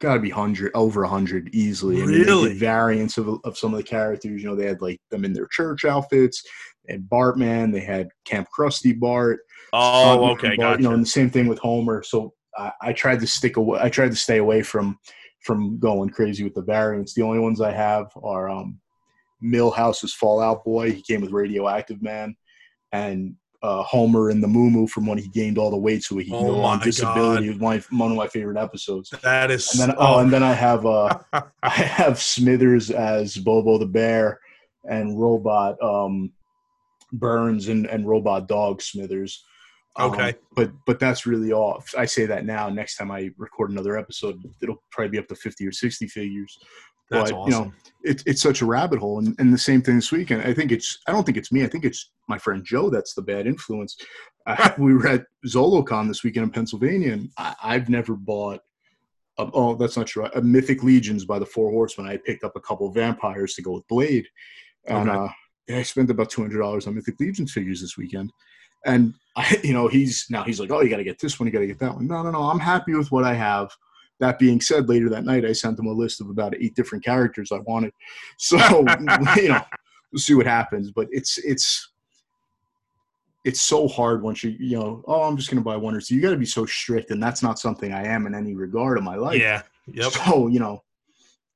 S1: got to be hundred over a hundred easily. I mean,
S2: Really?
S1: variants of of some of the characters. You know, they had like them in their church outfits. And Bartman. They had Camp Krusty Bart.
S2: Oh, okay,
S1: Bart,
S2: gotcha.
S1: You know, and the same thing with Homer. So I, I tried to stick away. I tried to stay away from from going crazy with the variants. The only ones I have are um, Milhouse's Fallout Boy. He came with Radioactive Man, and uh, Homer and the Moo from when he gained all the weight so he
S2: Oh
S1: go on disability. It was my, one of my favorite episodes.
S2: that is.
S1: And then oh, and then I have uh, I have Smithers as Bobo the Bear and Robot um, Burns and, and Robot Dog Smithers. Um,
S2: Okay.
S1: but but that's really all. I say that now. Next time I record another episode, it'll probably be up to fifty or sixty figures.
S2: That's
S1: but,
S2: awesome.
S1: you know, It's it's such a rabbit hole, and, and the same thing this weekend. I think it's I don't think it's me. I think it's my friend Joe that's the bad influence. Uh, we were at ZoloCon this weekend in Pennsylvania, and I, I've never bought. A, oh, that's not true. A Mythic Legions by the Four Horsemen. I picked up a couple of vampires to go with Blade, and
S2: Okay.
S1: uh, yeah, I spent about two hundred dollars on Mythic Legions figures this weekend. And I, you know, he's now he's like, oh, you got to get this one, you got to get that one. No, no, no. I'm happy with what I have. That being said, later that night, I sent him a list of about eight different characters I wanted. So you know, we'll see what happens. But it's it's it's so hard once you you know oh i'm just going to buy one or two you got to be so strict and that's not something i am in any regard of my life
S2: Yeah. Yep.
S1: so you know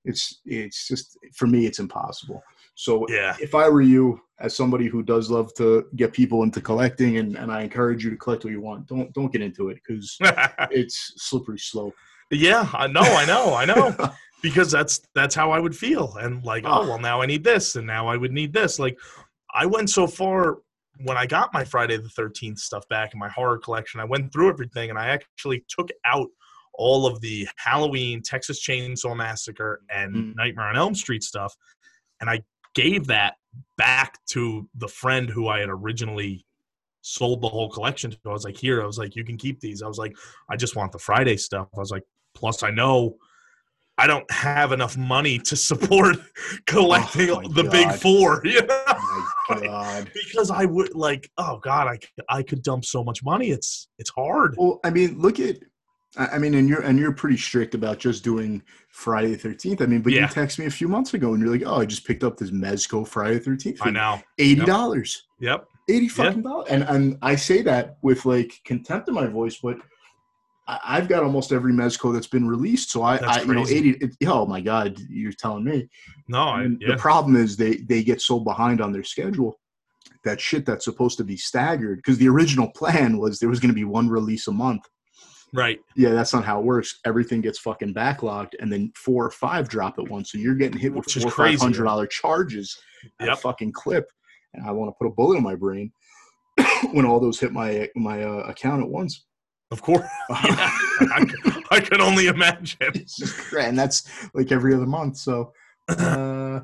S1: it's it's just for me it's impossible so
S2: Yeah.
S1: if i were you as somebody who does love to get people into collecting and, and i encourage you to collect what you want don't don't get into it because it's slippery slope
S2: yeah. I know. I know. I know. because that's that's how I would feel. And like, oh
S1: Oh.
S2: well, now I need this, and now I would need this. Like, I went so far when I got my Friday the Thirteenth stuff back in my horror collection. I went through everything, and I actually took out all of the Halloween, Texas Chainsaw Massacre, and
S1: Mm.
S2: Nightmare on Elm Street stuff, and I gave that back to the friend who I had originally sold the whole collection to. I was like, here, I was like, you can keep these. I was like, I just want the Friday stuff. I was like, plus I know I don't have enough money to support collecting
S1: Oh,
S2: the big four, you know?
S1: oh my god
S2: because I would like, oh God, I, I could dump so much money. It's it's hard.
S1: well i mean look at I mean, and you're and you're pretty strict about just doing Friday the Thirteenth. I mean, but
S2: Yeah.
S1: you text me a few months ago and you're like, "Oh, I just picked up this Mezco Friday the Thirteenth.
S2: I know.
S1: eighty dollars,
S2: Yep.
S1: eighty
S2: Yeah.
S1: fucking dollars." And and I say that with like contempt in my voice, but I, I've got almost every Mezco that's been released. So I, I you know, eighty. It, oh my god, you're telling me.
S2: No, I, yeah.
S1: The problem is they they get so behind on their schedule that shit that's supposed to be staggered because the original plan was there was going to be one release a month.
S2: right.
S1: Yeah, that's not how it works. Everything gets fucking backlogged, and then four or five drop at once, so you're getting hit with
S2: Which
S1: four five hundred dollar charges at
S2: Yep.
S1: fucking clip. And I want to put a bullet in my brain when all those hit my my uh, account at once.
S2: Of course. Yeah. I, c- I could only imagine.
S1: it's just great, and that's like every other month. So, uh,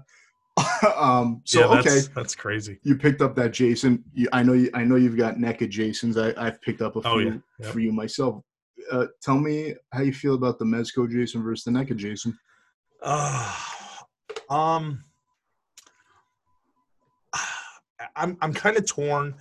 S1: um, so
S2: yeah,
S1: okay,
S2: that's, that's crazy.
S1: you picked up that Jason. You, I know you. I know you've got NECA Jasons. I, I've picked up a few
S2: Oh, yeah. Yep.
S1: for you myself. Uh, tell me how you feel about the Mezco Jason versus the NECA Jason.
S2: Uh, um, I'm I'm kind of torn.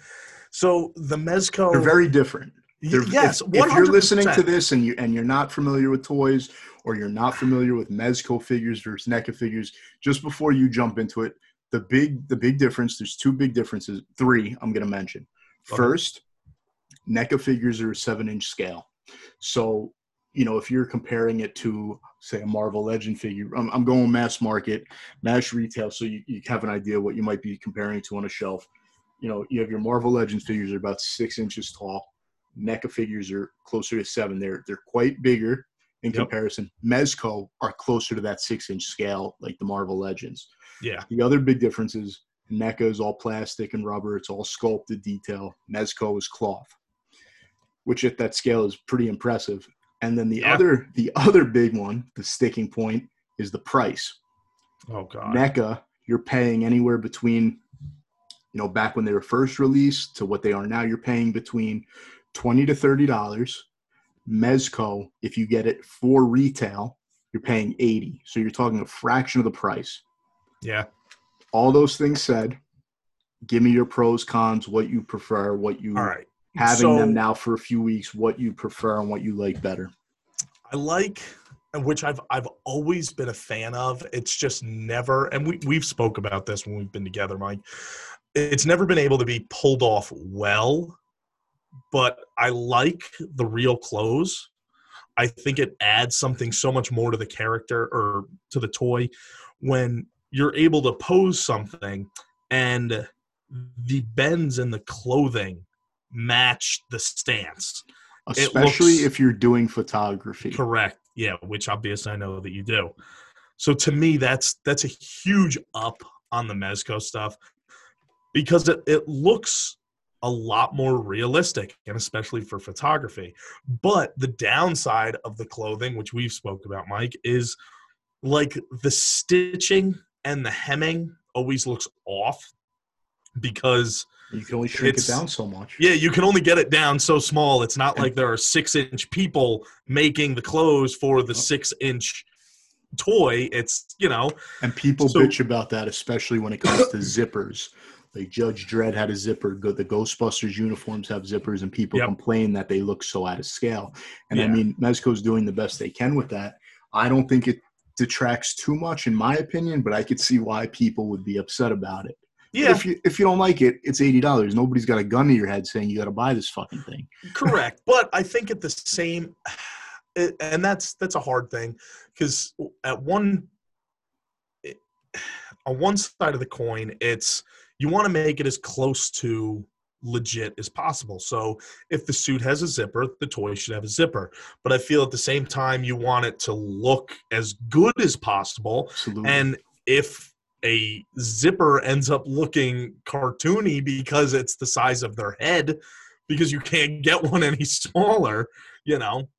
S2: So the Mezco,
S1: They're very different. They're,
S2: yes,
S1: if, if you're listening to this and you and you're not familiar with toys or you're not familiar with Mezco figures versus NECA figures, just before you jump into it, the big the big difference. There's two big differences. Three I'm going to mention. First, NECA figures are a seven inch scale, so you know if you're comparing it to say a Marvel Legend figure, I'm, I'm going mass market, mass retail, so you, you have an idea what you might be comparing to on a shelf. You know, you have your Marvel Legends figures are about six inches tall. NECA figures are closer to seven. They're they're quite bigger in
S2: Yep.
S1: comparison. Mezco are closer to that six inch scale, like the Marvel Legends.
S2: yeah,
S1: The other big difference is NECA is all plastic and rubber. It's all sculpted detail. Mezco is cloth, which at that scale is pretty impressive. And then the
S2: Yeah.
S1: other the other big one, the sticking point, is the price.
S2: oh god,
S1: NECA, you're paying anywhere between, you know, back when they were first released to what they are now, you're paying between twenty to thirty dollars. Mezco, if you get it for retail, you're paying eighty. So you're talking a fraction of the price.
S2: yeah.
S1: All those things said, give me your pros, cons, what you prefer, what you
S2: All right,
S1: having
S2: So-
S1: them now for a few weeks, what you prefer and what you like better.
S2: I like which I've I've always been a fan of. It's just never, and we we've spoke about this when we've been together, Mike. It's never been able to be pulled off well, but I like the real clothes. I think it adds something so much more to the character or to the toy when you're able to pose something and the bends in the clothing match the stance.
S1: Especially
S2: looks-
S1: if you're doing photography.
S2: Correct. Yeah, which obviously I know that you do. So to me, that's that's a huge up on the Mezco stuff because it, it looks a lot more realistic and especially for photography. But the downside of the clothing, which we've spoke about, Mike, is like the stitching and the hemming always looks off because
S1: You can only shrink it down so much.
S2: yeah, you can only get it down so small. It's not like there are six inch people making the clothes for the six inch toy. It's, you know,
S1: And people
S2: So-
S1: bitch about that, especially when it comes to zippers. Like Judge Dredd had a zipper. The Ghostbusters uniforms have zippers, and people
S2: Yep.
S1: complain that they look so out of scale. And I
S2: Yeah.
S1: mean, Mezco's doing the best they can with that. I don't think it detracts too much, in my opinion, but I could see why people would be upset about it.
S2: Yeah,
S1: If you if you don't like it, it's eighty dollars. Nobody's got a gun to your head saying you got to buy this fucking thing.
S2: correct. But I think at the same, and that's that's a hard thing because at one, on one side of the coin, it's you want to make it as close to legit as possible. So if the suit has a zipper, the toy should have a zipper. But I feel at the same time you want it to look as good as possible
S1: Absolutely.
S2: And if a zipper ends up looking cartoony because it's the size of their head, because you can't get one any smaller, you know,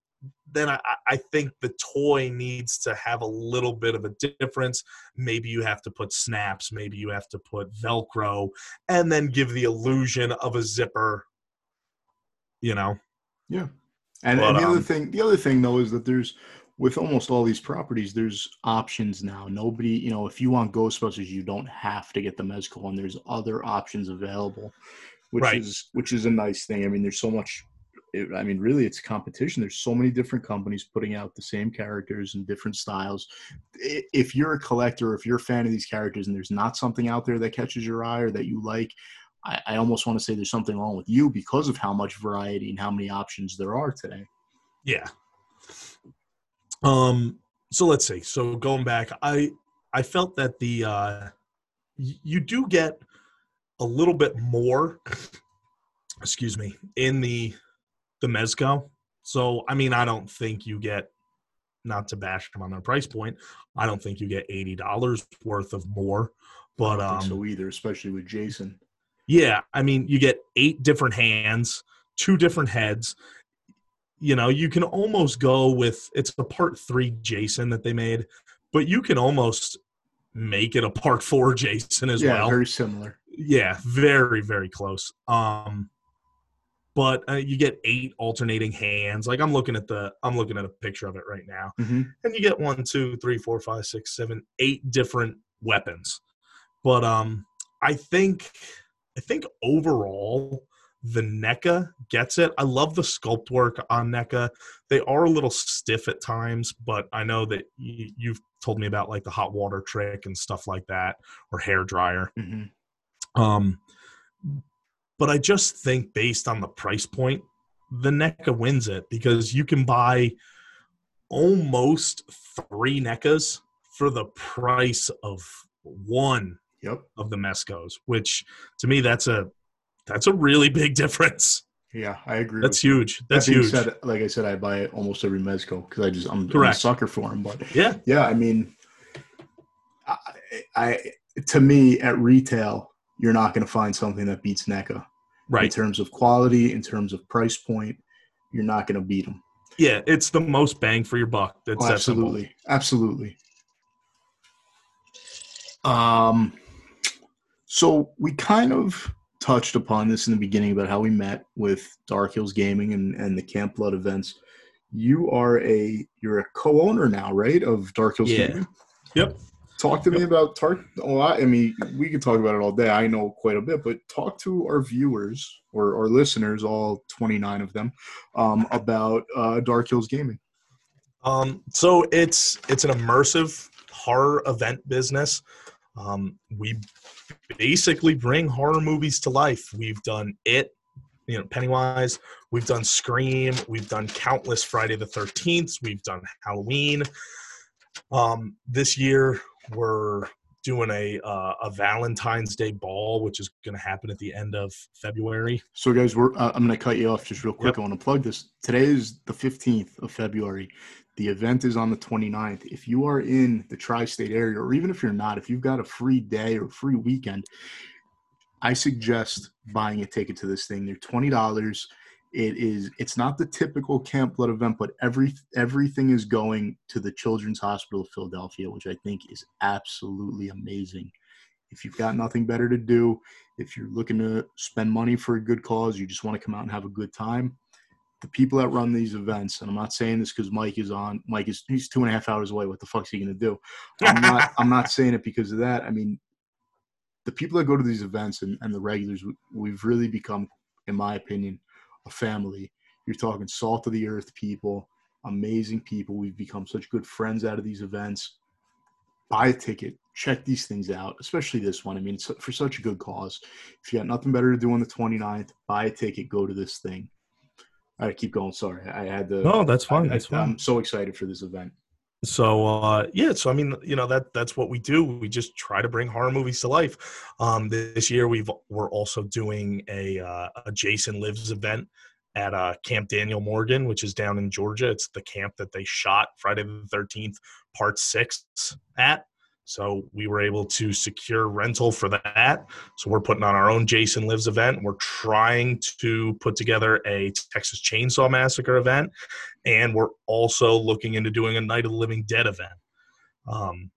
S2: then I, I- think the toy needs to have a little bit of a difference. Maybe you have to put snaps, maybe you have to put Velcro, and then give the illusion of a zipper, you know.
S1: Yeah. And,
S2: But,
S1: and the other
S2: um,
S1: thing, the other thing though, is that there's with almost all these properties, there's options now. Nobody, you know, if you want Ghostbusters, you don't have to get the Mezco, and there's other options available, which
S2: Right.
S1: is which is a nice thing. I mean, there's so much. It, I mean, really, it's competition. There's so many different companies putting out the same characters in different styles. If you're a collector, if you're a fan of these characters, and there's not something out there that catches your eye or that you like, I, I almost want to say there's something wrong with you because of how much variety and how many options there are today.
S2: Yeah. Um. So let's see. So going back, I I felt that the uh, you do get a little bit more. Excuse me. In the the mezco. So I mean, I don't think you get. Not to bash them on their price point, I don't think you get eighty dollars worth of more. But um,
S1: so either, especially with Jason.
S2: yeah, I mean, you get eight different hands, two different heads. You know, you can almost go with it's a part three Jason that they made, but you can almost make it a part four Jason as
S1: yeah,
S2: well.
S1: very similar.
S2: yeah, very, very close. Um, but uh, you get eight alternating hands. Like I'm looking at the, I'm looking at a picture of it right now
S1: hmm
S2: and you get one, two, three, four, five, six, seven, eight different weapons. But um, I think, I think overall, the NECA gets it. I love the sculpt work on NECA. They are a little stiff at times, but I know that you, you've told me about like the hot water trick and stuff like that, or hair dryer.
S1: hmm
S2: Um, but I just think based on the price point, the NECA wins it because you can buy almost three NECAs for the price of one
S1: Yep.
S2: of the Mezcos, which to me that's a that's a really big difference.
S1: Yeah, I agree.
S2: That's huge. That's
S1: That
S2: huge.
S1: Said, like I said, I buy almost every Mezco because I just I'm, I'm a sucker for them. But
S2: Yeah,
S1: yeah, I mean, I, I to me at retail, you're not going to find something that beats NECA in terms of quality, in terms of price point. You're not going to beat them.
S2: Yeah, it's the most bang for your buck. That's
S1: Oh, absolutely, absolutely. Um, so we kind of touched upon this in the beginning about how we met with Dark Hills Gaming and, and the Camp Blood events. You are a you're a co-owner now, right, of Dark Hills
S2: Yeah.
S1: Gaming.
S2: Yep.
S1: Talk to me about Tark. Oh, I, I mean, we could talk about it all day. I know quite a bit, but talk to our viewers or our listeners, all 29 of them, um, about uh, Dark Hills Gaming.
S2: Um, so it's it's an immersive horror event business. Um, we basically bring horror movies to life. We've done it, you know, Pennywise. We've done Scream. We've done countless Friday the Thirteenth. We've done Halloween. Um, this year we're doing a uh, a Valentine's Day ball, which is going to happen at the end of February.
S1: So, guys, we're uh, I'm going to cut you off just real quick.
S2: Yep.
S1: I want to plug this. Today is the 15th of February. The event is on the 29th. If you are in the tri-state area, or even if you're not, if you've got a free day or free weekend, I suggest buying a ticket to this thing. They're twenty dollars. It is. It's not the typical Camp Blood event, but every everything is going to the Children's Hospital of Philadelphia, which I think is absolutely amazing. If you've got nothing better to do, if you're looking to spend money for a good cause, you just want to come out and have a good time. The people that run these events, and I'm not saying this because Mike is on. Mike is he's two and a half hours away. What the fuck's he gonna do? I'm not. I'm not saying it because of that. I mean, the people that go to these events and, and the regulars, we've really become, in my opinion, a family. You're talking salt of the earth people, amazing people. We've become such good friends out of these events. Buy a ticket, check these things out, especially this one. I mean, for such a good cause. If you got nothing better to do on the 29th, buy a ticket, go to this thing. All right, keep going. Sorry, I had to.
S2: No, that's fine. I,
S1: that's
S2: I, fine.
S1: I'm so excited for this event.
S2: So uh, yeah, so I mean, you know that that's what we do. We just try to bring horror movies to life. Um, this year, we've we're also doing a uh, a Jason Lives event at uh, Camp Daniel Morgan, which is down in Georgia. It's the camp that they shot Friday the Thirteenth Part Six at. So we were able to secure rental for that. So we're putting on our own Jason Lives event. We're trying to put together a Texas Chainsaw Massacre event, and we're also looking into doing a Night of the Living Dead event. Um,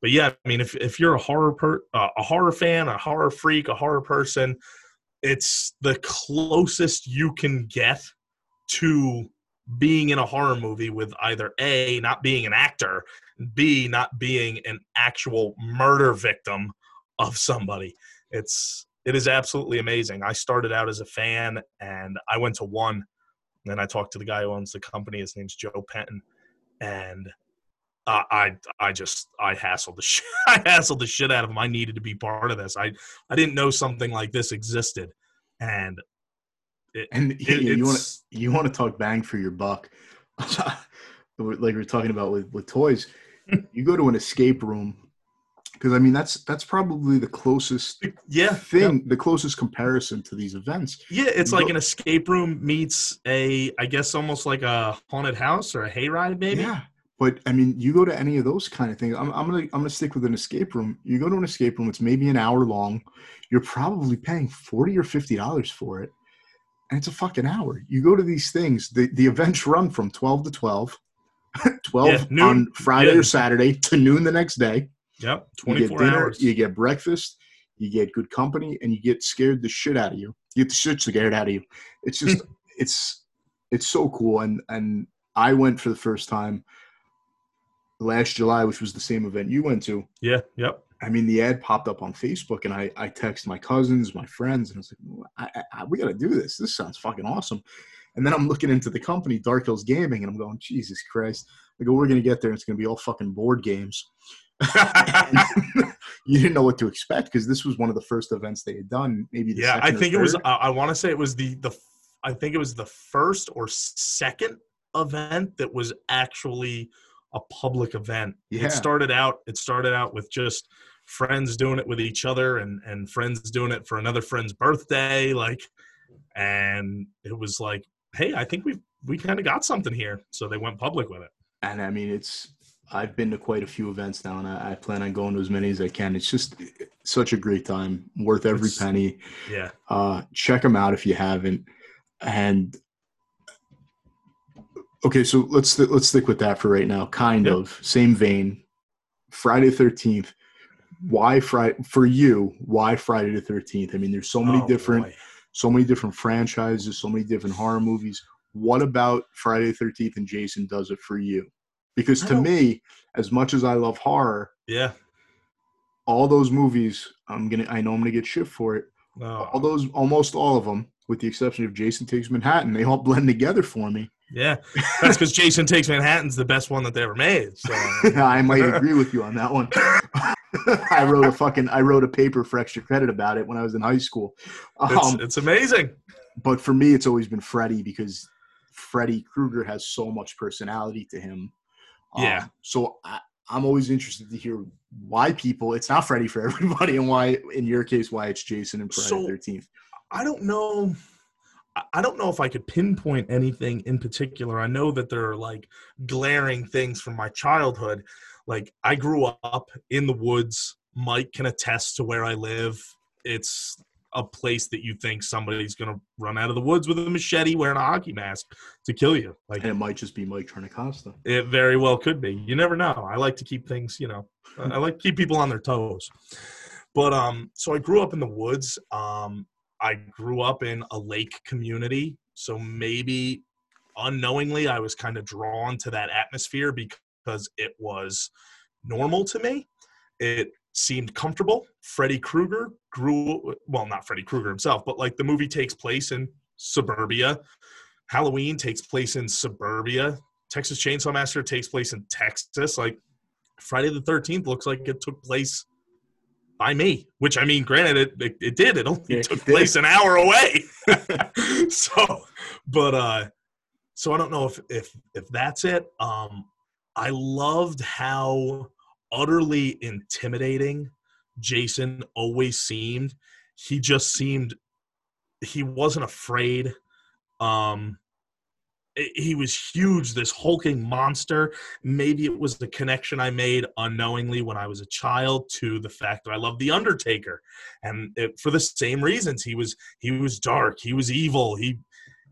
S2: but yeah, I mean, if if you're a horror per, uh, a horror fan, a horror freak, a horror person, it's the closest you can get to being in a horror movie with either A, not being an actor, B, not being an actual murder victim of somebody. It's it is absolutely amazing. I started out as a fan and I went to one and I talked to the guy who owns the company. His name's Joe Penton. And uh, I I just I hassled the shit I hassled the shit out of him. I needed to be part of this. I I didn't know something like this existed, and
S1: it, and it, you want to you want to talk bang for your buck, like we are talking about with with toys. You go to an escape room because I mean that's that's probably the closest
S2: yeah
S1: thing, yep. the closest comparison to these events.
S2: Yeah, it's you like go, an escape room meets a I guess almost like a haunted house or a hayride, maybe.
S1: Yeah, but I mean, you go to any of those kind of things. I'm, I'm gonna I'm gonna stick with an escape room. You go to an escape room. It's maybe an hour long. You're probably paying forty or fifty dollars for it and it's a fucking hour. You go to these things, the, the events run from 12 to 12, 12 yeah, on Friday yeah. or Saturday to noon the next day.
S2: Yep, 24
S1: you get dinner,
S2: hours.
S1: You get breakfast, you get good company, and you get scared the shit out of you. You get the shit scared out of you. It's just, it's, it's so cool. And, and I went for the first time last July, which was the same event you went to.
S2: Yeah, yep.
S1: I mean, the ad popped up on Facebook, and I I text my cousins, my friends, and I was like, I, I, "We got to do this. This sounds fucking awesome." And then I'm looking into the company, Dark Hills Gaming, and I'm going, "Jesus Christ!" I go, "We're gonna get there. and It's gonna be all fucking board games." you didn't know what to expect because this was one of the first events they had done. Maybe
S2: yeah, I think it was. I want to say it was the the. I think it was the first or second event that was actually a public event. Yeah. It started out. It started out with just friends doing it with each other and and friends doing it for another friend's birthday like and it was like hey i think we we kind of got something here. So they went public with it.
S1: And i mean it's i've been to quite a few events now and i, I plan on going to as many as i can. It's just such a great time worth every it's, penny.
S2: Yeah.
S1: Uh check them out if you haven't. And okay so let's let's stick with that for right now. Kind of same vein. Friday 13th why Friday for you? Why Friday the Thirteenth? I mean, there's so many oh, different, boy. So many different franchises, so many different horror movies. What about Friday the Thirteenth and Jason does it for you? Because to oh. me, as much as I love horror,
S2: yeah,
S1: all those movies, I'm gonna, I know I'm gonna get shit for it. Oh. All those, almost all of them, with the exception of Jason Takes Manhattan, they all blend together for me.
S2: Yeah, that's because Jason Takes Manhattan's the best one that they ever made. So
S1: I might agree with you on that one. I wrote a fucking I wrote a paper for extra credit about it when I was in high school.
S2: Um, it's, it's, amazing.
S1: But for me, it's always been Freddy because Freddy Krueger has so much personality to him.
S2: Um, yeah.
S1: So I, I'm always interested to hear why people. It's not Freddy for everybody, and why, in your case, why it's Jason and Friday so, Thirteenth.
S2: I don't know. I don't know if I could pinpoint anything in particular. I know that there are like glaring things from my childhood like I grew up in the woods. Mike can attest to where I live. It's a place that you think somebody's going to run out of the woods with a machete wearing a hockey mask to kill you. Like
S1: and it might just be Mike Trinacosta.
S2: It very well could be. You never know. I like to keep things, you know, I like to keep people on their toes. But um, so I grew up in the woods. Um, I grew up in a lake community, so maybe unknowingly I was kind of drawn to that atmosphere because because it was normal to me. It seemed comfortable. Freddy Krueger grew well, not Freddy Krueger himself, but like the movie takes place in suburbia. Halloween takes place in suburbia. Texas Chainsaw Massacre takes place in Texas. Like Friday the 13th looks like it took place by me, which I mean, granted, it, it, it did. It only
S1: Yeah,
S2: took
S1: it
S2: place an hour away. so, but, uh, so I don't know if, if, if that's it. Um, I loved how utterly intimidating Jason always seemed. He just seemed, he wasn't afraid. Um, he was huge, this hulking monster. Maybe it was the connection I made unknowingly when I was a child to the fact that I loved the Undertaker, and it, for the same reasons. He was he was dark, he was evil, he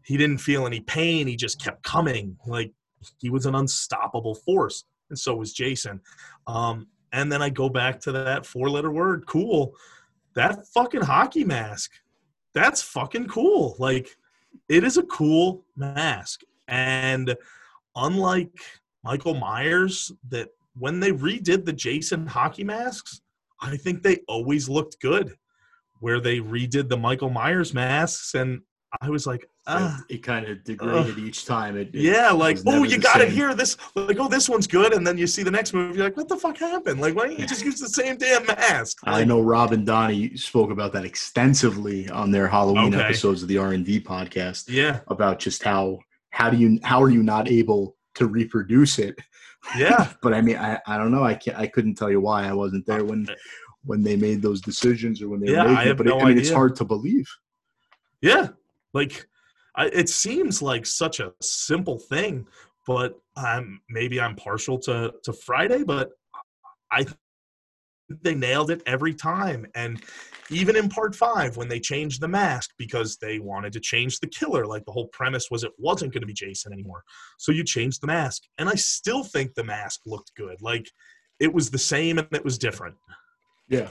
S2: he didn't feel any pain. He just kept coming, like he was an unstoppable force, and so was Jason. Um, and then I go back to that four-letter word, cool. That fucking hockey mask, that's fucking cool. Like it is a cool mask. And unlike Michael Myers, that when they redid the Jason hockey masks, I think they always looked good. Where they redid the Michael Myers masks, and I was like, ah,
S1: it, kind of degraded each time. It, it
S2: yeah, like, oh, you got
S1: to
S2: here. This, like, oh, this one's good. And then you see the next movie, you're like, what the fuck happened? Like, why don't you just use the same damn mask?
S1: I know Rob and Donnie spoke about that extensively on their Halloween
S2: Okay.
S1: episodes of the R and D podcast
S2: Yeah,
S1: about just how how do you how are you not able to reproduce it?
S2: yeah.
S1: But I mean, I, I don't know. I can't. I couldn't tell you why I wasn't there when when they made those decisions or when they
S2: Yeah,
S1: were
S2: I
S1: making it.
S2: have
S1: But
S2: no
S1: it, I mean, it's hard to believe.
S2: Yeah, like I, it seems like such a simple thing, but um, maybe I'm partial to to Friday, but I think they nailed it every time. And even in part five, when they changed the mask because they wanted to change the killer, like the whole premise was it wasn't going to be Jason anymore, so you changed the mask, and I still think the mask looked good. Like it was the same and it was different
S1: Yeah.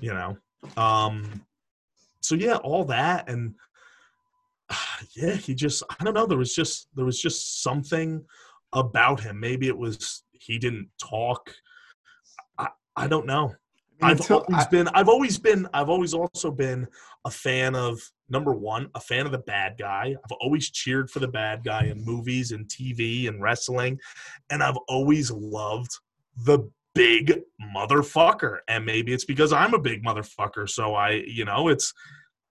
S2: you know um so yeah all that and Ah, yeah he just i don't know there was just there was just something about him maybe it was he didn't talk i i don't know I've
S1: until-
S2: always
S1: I-
S2: been I've always been I've always also been a fan of number one, a fan of the bad guy. I've always cheered for the bad guy in movies and TV and wrestling. And I've always loved the big motherfucker. And maybe it's because I'm a big motherfucker. So I, you know, it's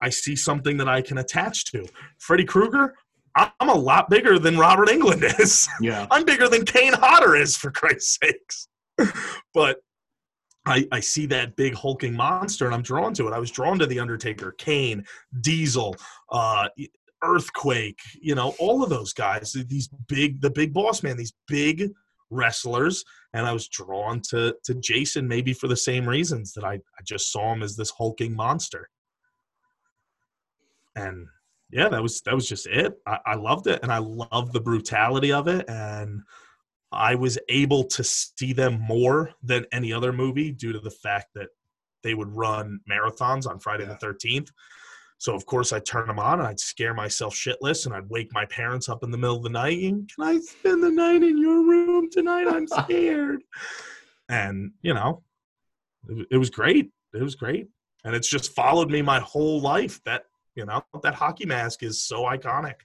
S2: I see something that I can attach to. Freddy Krueger, I'm a lot bigger than Robert Englund is.
S1: yeah.
S2: I'm bigger than Kane Hodder is, for Christ's sakes. but I, I see that big hulking monster and I'm drawn to it. I was drawn to The Undertaker, Kane, Diesel, uh, Earthquake, you know, all of those guys, these big, the big boss man, these big wrestlers. And I was drawn to, to Jason maybe for the same reasons that I, I just saw him as this hulking monster. And yeah, that was that was just it. I, I loved it, and I loved the brutality of it, and I was able to see them more than any other movie due to the fact that they would run marathons on Friday
S1: Yeah.
S2: the Thirteenth. So of course I'd turn them on, and I'd scare myself shitless, and I'd wake my parents up in the middle of the night. And, Can I spend the night in your room tonight? I'm scared. and you know, it, it was great. It was great, and it's just followed me my whole life. That you know, that hockey mask is so iconic.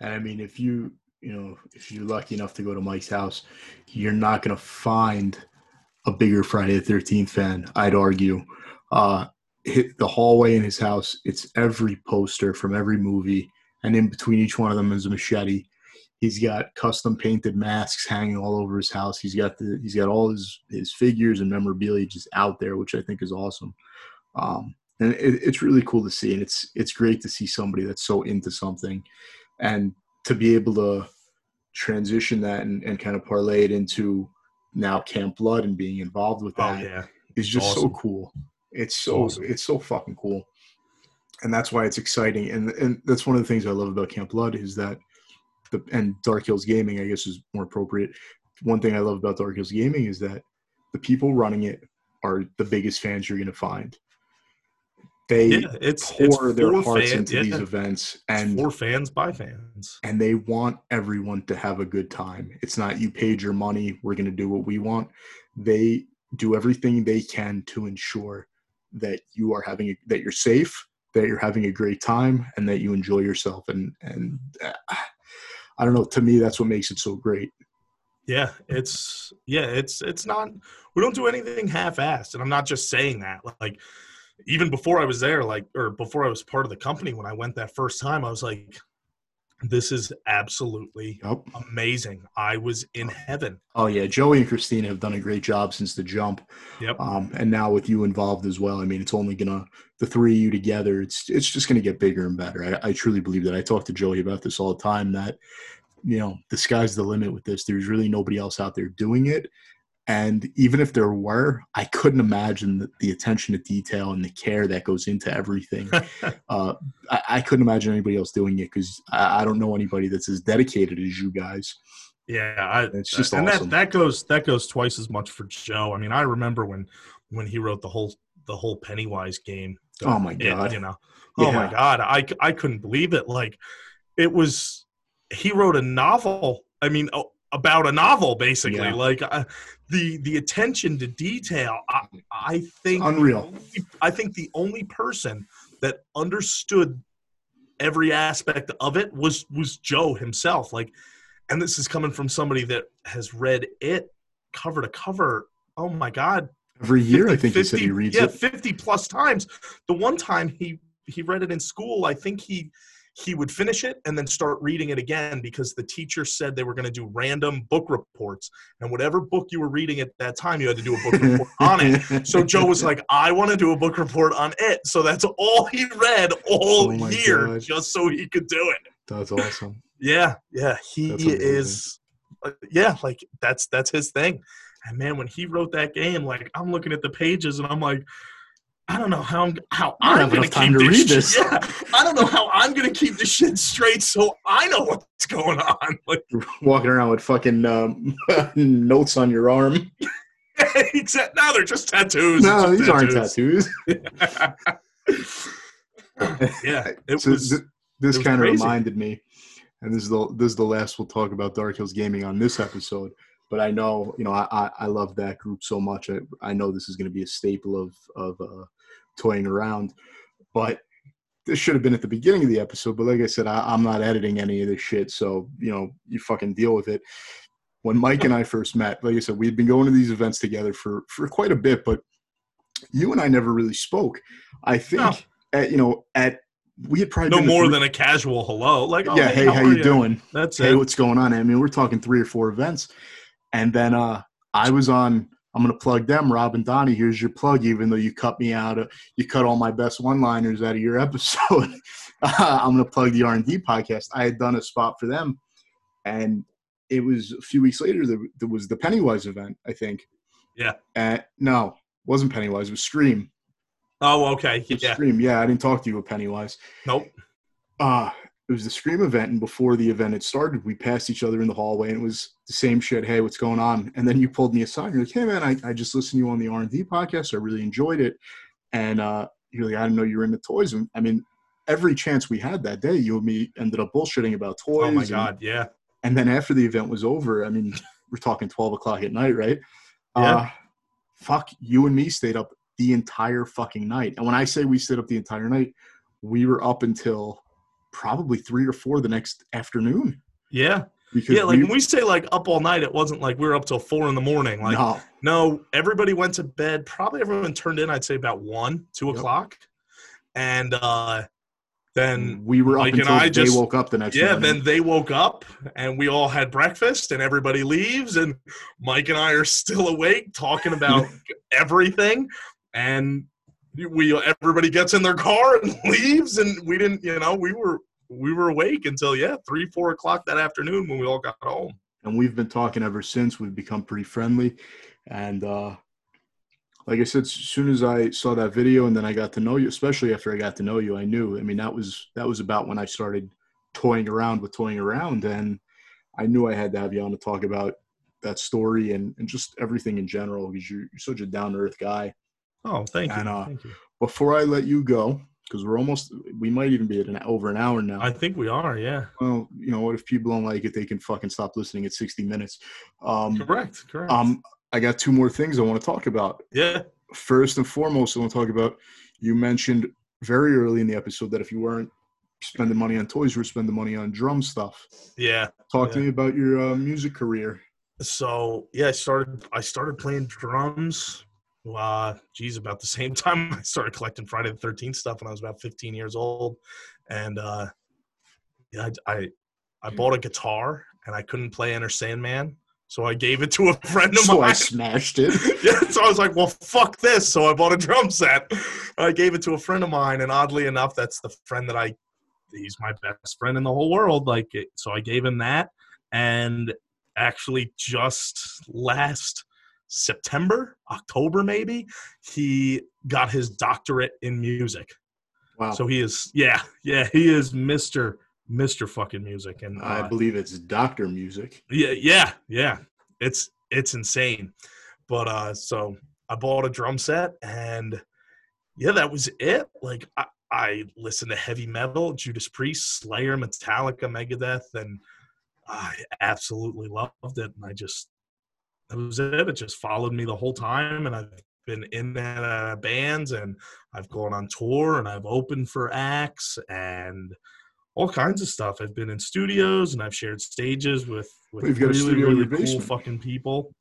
S1: And I mean, if you you know if you're lucky enough to go to Mike's house, you're not going to find a bigger Friday the Thirteenth fan. I'd argue. Uh, hit the hallway in his house. It's every poster from every movie, and in between each one of them is a machete. He's got custom painted masks hanging all over his house. He's got the he's got all his his figures and memorabilia just out there, which I think is awesome. Um, and it, it's really cool to see, and it's it's great to see somebody that's so into something, and to be able to transition that and, and kind of parlay it into now Camp Blood and being involved with
S2: Oh
S1: that
S2: yeah,
S1: is just
S2: Awesome.
S1: so cool. It's so
S2: Awesome.
S1: it's so fucking cool, and that's why it's exciting. And and that's one of the things I love about Camp Blood is that the and Dark Hills Gaming, I guess, is more appropriate. One thing I love about Dark Hills Gaming is that the people running it are the biggest fans you're going to find. They
S2: yeah. It's it's
S1: pour their hearts
S2: fan-
S1: into
S2: yeah,
S1: these events, and
S2: for fans by fans.
S1: and they want everyone to have a good time. It's not you paid your money, we're going to do what we want. They do everything they can to ensure that you are having a, that you're safe, that you're having a great time, and that you enjoy yourself. And and uh, I don't know. To me, that's what makes it so great.
S2: Yeah, it's yeah, it's it's not. We don't do anything half-assed, and I'm not just saying that. Like even before I was there, like or before I was part of the company, when I went that first time, I was like, this is absolutely
S1: Yep.
S2: amazing. I was in heaven.
S1: Oh yeah, Joey and Christina have done a great job since the jump.
S2: Yep.
S1: Um, and now with you involved as well, I mean, it's only gonna the three of you together. It's it's just gonna get bigger and better. I, I truly believe that. I talk to Joey about this all the time. That you know, the sky's the limit with this. There's really nobody else out there doing it. And even if there were, I couldn't imagine the, the attention to detail and the care that goes into everything. uh, I, I couldn't imagine anybody else doing it because I, I don't know anybody that's as dedicated as you guys.
S2: Yeah, I,
S1: It's just
S2: and
S1: awesome.
S2: that that goes that goes twice as much for Joe. I mean, I remember when when he wrote the whole the whole Pennywise game.
S1: Oh my
S2: It,
S1: God.
S2: you know, oh my god, I I couldn't believe it. Like, it was he wrote a novel. I mean, oh, about a novel basically.
S1: Yeah.
S2: Like uh, the the attention to detail. I, I think
S1: Unreal.
S2: I think the only person that understood every aspect of it was was Joe himself. Like, and this is coming from somebody that has read it cover to cover. Oh my God!
S1: Every year, I
S2: 50
S1: think he said he reads it.
S2: yeah,
S1: it.
S2: fifty plus times. The one time he he read it in school, I think he he would finish it and then start reading it again because the teacher said they were going to do random book reports and whatever book you were reading at that time you had to do a book report on it so Joe was like, I want to do a book report on it. So that's all he read all
S1: Oh
S2: year
S1: God.
S2: just so he could do it.
S1: That's awesome.
S2: Yeah, yeah. He is uh, yeah, like that's that's his thing. And man, when he wrote that game, like I'm looking at the pages and I'm like, I don't know how I'm how
S1: I don't
S2: I'm
S1: have
S2: gonna
S1: enough time
S2: keep
S1: to
S2: this,
S1: read
S2: shit-
S1: this.
S2: Yeah, I don't know how I'm gonna keep this shit straight so I know what's going on. Like
S1: Walking around with fucking um, notes on your arm.
S2: except now they're just tattoos.
S1: No,
S2: It's
S1: these
S2: just
S1: aren't tattoos.
S2: yeah, it
S1: So
S2: was.
S1: th- this
S2: it was
S1: kind of reminded me, and this is the this is the last we'll talk about Dark Hills Gaming on this episode. But I know, you know, I I, I love that group so much. I, I know this is going to be a staple of of uh, toying around. But this should have been at the beginning of the episode. But like I said, I, I'm not editing any of this shit, so you know, you fucking deal with it. When Mike and I first met, like I said, we had been going to these events together for for quite a bit, but you and I never really spoke. I think
S2: No.
S1: at you know at we had probably
S2: no more
S1: three-
S2: than a casual hello. Like, oh,
S1: yeah. Hey, how,
S2: are
S1: you doing?
S2: That's
S1: Hey,
S2: it.
S1: what's going on? I mean, we're talking three or four events, and then uh I was on. I'm gonna plug them, Rob and Donnie. Here's your plug. Even though you cut me out, of, you cut all my best one-liners out of your episode. I'm gonna plug the R&D podcast. I had done a spot for them, and it was a few weeks later. There, there was the Pennywise event, I think.
S2: Yeah.
S1: Uh, no, wasn't Pennywise. It was Scream.
S2: Oh, okay. Yeah.
S1: Scream. Yeah, I didn't talk to you with Pennywise.
S2: Nope.
S1: uh it was the scream event and before the event had started we passed each other in the hallway and it was the same shit hey what's going on and then you pulled me aside And you're like hey man i, I just listened to you on the r&d podcast i really enjoyed it and uh you're like i didn't know you were into toys and i mean every chance we had that day you and me ended up bullshitting about toys
S2: Oh my
S1: and-
S2: god. Yeah.
S1: and then after the event was over i mean we're talking 12 o'clock at night right
S2: Yeah.
S1: uh fuck you and me stayed up the entire fucking night and when i say we stayed up the entire night we were up until probably three or four the next afternoon
S2: Yeah.
S1: because
S2: Yeah. Like
S1: we,
S2: when we say like up all night, it wasn't like we were up till four in the morning. Like
S1: no,
S2: no, everybody went to bed. Probably everyone turned in. I'd say about one, two
S1: Yep.
S2: o'clock, and uh then
S1: we were up
S2: Mike and
S1: until they
S2: just-
S1: woke up the next
S2: yeah,
S1: morning.
S2: then they woke up and we all had breakfast and everybody leaves and Mike and I are still awake talking about everything and we everybody gets in their car and leaves and we didn't you know we were we were awake until yeah three four o'clock that afternoon when we all got home
S1: and we've been talking ever since. We've become pretty friendly, and uh, like I said, as soon as I saw that video and then I got to know you, especially after I got to know you, I knew. I mean, that was that was about when I started toying around with toying around, and I knew I had to have you on to talk about that story and, and just everything in general because you're, you're such a down to earth guy.
S2: Oh thank you
S1: And, uh,
S2: thank you
S1: Before I let you go, because we're almost we might even be at an over an hour now.
S2: I think we are yeah
S1: well, you know what? If people don't like it, they can fucking stop listening at 60 minutes. Um,
S2: correct correct
S1: um, I got two more things I want to talk about.
S2: Yeah.
S1: First and foremost, I want to talk about you mentioned very early in the episode that if you weren't spending money on toys, you were spending money on drum stuff.
S2: Yeah.
S1: Talk
S2: Yeah.
S1: to me about your uh, music career.
S2: So yeah, I started I started playing drums. Uh, geez, about the same time I started collecting Friday the Thirteenth stuff when I was about 15 years old, and uh, yeah, I, I I bought a guitar and I couldn't play Enter Sandman, so I gave it to a friend of mine.
S1: So I smashed it.
S2: yeah, so I was like, well, fuck this. So I bought a drum set. I gave it to a friend of mine, and oddly enough, that's the friend that I, he's my best friend in the whole world. Like, so I gave him that. And actually, just last September, October, maybe, he got his doctorate in music.
S1: Wow.
S2: So he is, yeah, yeah, he is Mr. Mr. fucking music. And
S1: I
S2: uh,
S1: believe it's doctor music.
S2: yeah, yeah, yeah. It's it's insane. But uh so I bought a drum set and yeah, that was it. Like I, I listened to heavy metal, Judas Priest, Slayer, Metallica, Megadeth, and I absolutely loved it. And I just that was it. It just followed me the whole time and I've been in and out of bands and I've gone on tour and I've opened for acts and all kinds of stuff. I've been in studios and I've shared stages with with
S1: You've got a
S2: really really cool fucking people.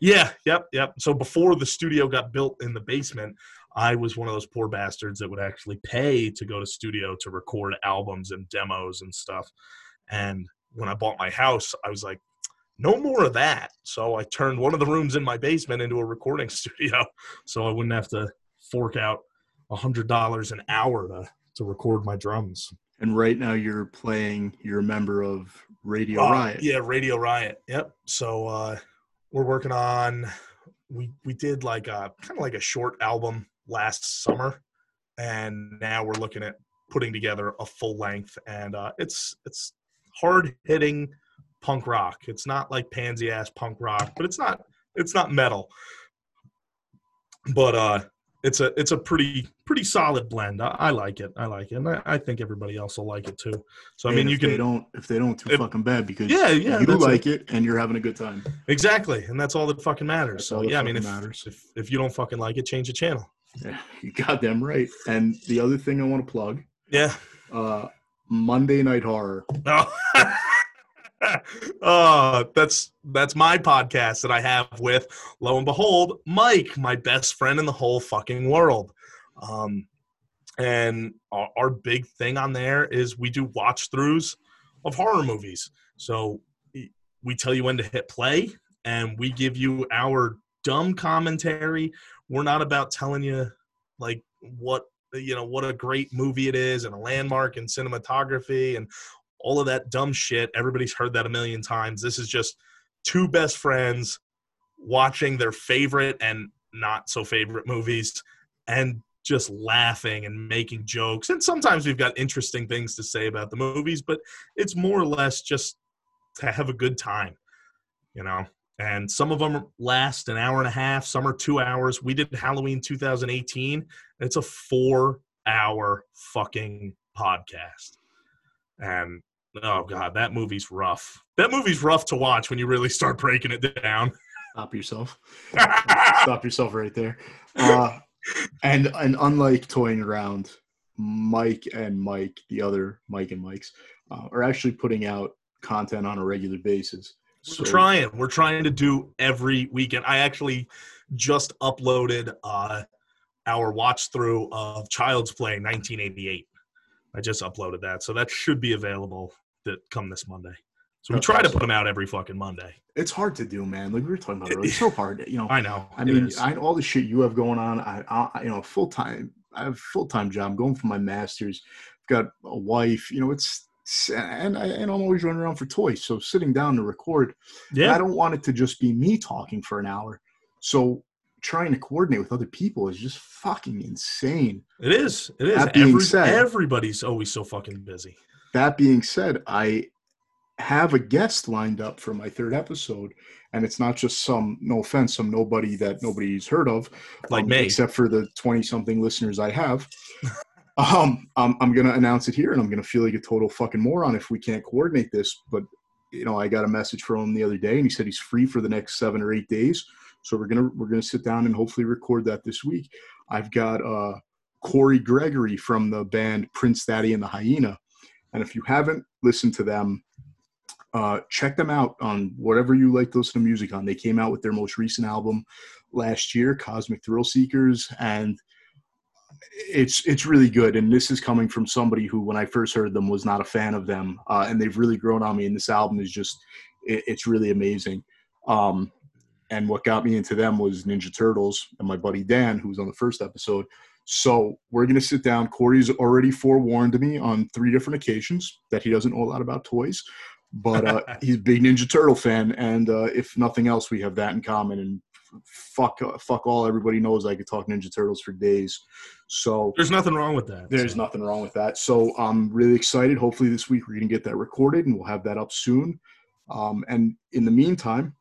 S2: Yeah, yep, yep. So before the studio got built in the basement, I was one of those poor bastards that would actually pay to go to studio to record albums and demos and stuff. And when I bought my house, I was like, no more of that. So I turned one of the rooms in my basement into a recording studio, so I wouldn't have to fork out a hundred dollars an hour to to record my drums.
S1: And right now you're playing, you're a member of Radio
S2: Uh,
S1: Riot.
S2: Yeah, Radio Riot. Yep. So uh, we're working on. We we did like a kind of like a short album last summer, and now we're looking at putting together a full length, and uh, it's it's hard hitting punk rock. It's not like pansy ass punk rock, but it's not it's not metal. But uh, it's a it's a pretty pretty solid blend. I, I like it. I like it, and I, I think everybody else will like it too. So I mean, you
S1: if they
S2: can
S1: don't if they don't too fucking bad because
S2: Yeah, yeah,
S1: you like it. and you're having a good time.
S2: Exactly, and that's all that fucking matters.
S1: That's
S2: So yeah, I mean, if,
S1: matters.
S2: if if you don't fucking like it, change the channel.
S1: Yeah, you got them right. And the other thing I want to plug,
S2: Yeah.
S1: uh Monday Night Horror.
S2: Oh. oh, that's that's my podcast that I have with lo and behold Mike, my best friend in the whole fucking world. Um, and our, our big thing on there is we do watch throughs of horror movies. So we tell you when to hit play, and we give you our dumb commentary. We're not about telling you like what you know what a great movie it is and a landmark in cinematography and all of that dumb shit. Everybody's heard that a million times. This is just two best friends watching their favorite and not so favorite movies and just laughing and making jokes. And sometimes we've got interesting things to say about the movies, but it's more or less just to have a good time, you know. And some of them last an hour and a half, some are two hours. We did Halloween 2018. It's a four hour fucking podcast. And oh god, that movie's rough. That movie's rough to watch when you really start breaking it down.
S1: Stop yourself. Stop yourself right there. Uh, and and unlike toying around, Mike and Mike, the other Mike and Mike's, uh, are actually putting out content on a regular basis.
S2: We're trying. We're trying to do every weekend. I actually just uploaded uh, our watch through of Child's Play 1988. I just uploaded that, so that should be available that come this Monday. So we
S1: That's
S2: try to put them out every fucking Monday.
S1: it's hard to do, man. Like we were talking about earlier, it's so hard. You know,
S2: I know.
S1: I mean. I all the shit you have going on. I, I you know, full time. I have full time job. I'm going for my masters. I've got a wife. You know, it's and I and I'm always running around for toys. So sitting down to record,
S2: yeah.
S1: I don't want it to just be me talking for an hour. So trying to coordinate with other people is just fucking insane.
S2: it is. It is. Every,
S1: said-
S2: everybody's always so fucking busy.
S1: That being said, I have a guest lined up for my third episode, and it's not just some no offense, some nobody that nobody's heard of,
S2: Like
S1: um,
S2: me.
S1: except for the twenty something listeners I have. um, I'm, I'm gonna announce it here, and I'm gonna feel like a total fucking moron if we can't coordinate this. But you know, I got a message from him the other day, and he said he's free for the next seven or eight days So we're gonna we're gonna sit down and hopefully record that this week. I've got uh, Kory Gregory from the band Prince Daddy and the Hyena, and if you haven't listened to them, uh, check them out on whatever you like to listen to music on. They came out with their most recent album last year, Cosmic Thrill Seekers, and it's it's really good. And this is coming from somebody who, when I first heard them, was not a fan of them, uh, and they've really grown on me. And this album is just it, it's really amazing. Um, and what got me into them was Ninja Turtles and my buddy Dan, who was on the first episode. So we're gonna sit down. Kory's already forewarned me on three different occasions that he doesn't know a lot about toys, but uh, he's a big Ninja Turtle fan, and uh, if nothing else, we have that in common. And fuck, uh, fuck all. Everybody knows I could talk Ninja Turtles for days. So
S2: There's nothing wrong with that.
S1: there's
S2: so.
S1: nothing wrong with that. So I'm really excited. Hopefully this week we're gonna get that recorded, and we'll have that up soon. Um, and in the meantime,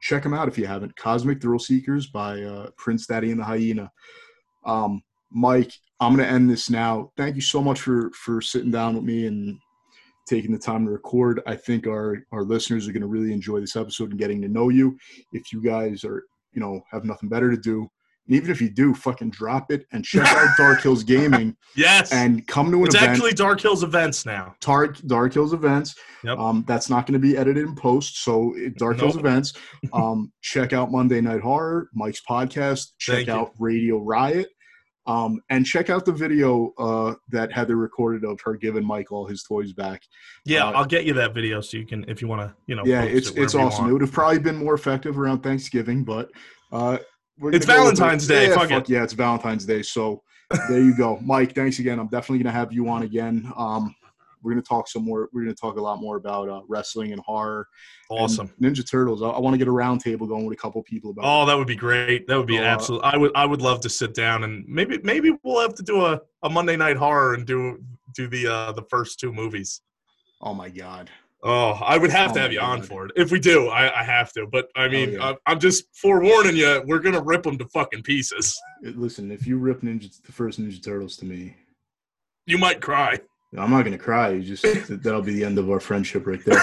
S1: check them out if you haven't. Cosmic Thrill Seekers by uh, Prince Daddy and the Hyena. Um, Mike, I'm going to end this now. Thank you so much for for sitting down with me and taking the time to record. I think our our listeners are going to really enjoy this episode and getting to know you. If you guys are, you know, have nothing better to do, and even if you do, fucking drop it and check out Dark Hills Gaming
S2: Yes.
S1: and come to an
S2: it's
S1: event.
S2: actually Dark Hills events now.
S1: Dark Dark Hills events.
S2: Yep.
S1: Um, that's not going to be edited in post. So Dark Hills events. Um, check out Monday Night Horror, Mike's podcast. Check
S2: Thank you.
S1: out Radio Riot. Um, and check out the video uh, that Heather recorded of her giving Mike all his toys back.
S2: Yeah,
S1: Uh,
S2: I'll get you that video so you can, if you want to, you know.
S1: yeah, it's
S2: it
S1: it's awesome. It would have probably been more effective around Thanksgiving, but uh, we're
S2: It's
S1: gonna go with it.
S2: Valentine's Day,
S1: Yeah,
S2: fuck
S1: fuck
S2: it.
S1: yeah, it's Valentine's Day. So there you go, Mike. Thanks again. I'm definitely gonna have you on again. Um, we're gonna talk some more. We're gonna talk a lot more about uh, wrestling and horror. and
S2: Awesome.
S1: Ninja Turtles. I, I want to get a round table going with a couple people about.
S2: Oh, that would be great. That would be
S1: uh,
S2: absolute. I would. I would love to sit down and maybe maybe we'll have to do a, a Monday night horror and do do the uh the first two movies.
S1: Oh my god.
S2: Oh, I would have
S1: Oh
S2: to have you on for it. If we do, I, I have to. But I mean,
S1: yeah.
S2: I, I'm just forewarning you. We're gonna rip them to fucking pieces.
S1: Listen, if you rip Ninja the first Ninja Turtles to me,
S2: You might cry.
S1: I'm not gonna cry. You just that- that'll be the end of our friendship right there.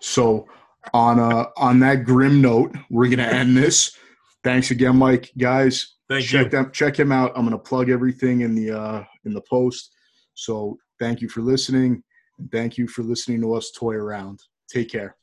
S1: So on uh on that grim note, we're gonna end this. Thanks again, Mike. Guys,
S2: Thank
S1: check
S2: you.
S1: them check him out. I'm gonna plug everything in the uh in the post. So thank you for listening. And thank you for listening to us toy around. Take care.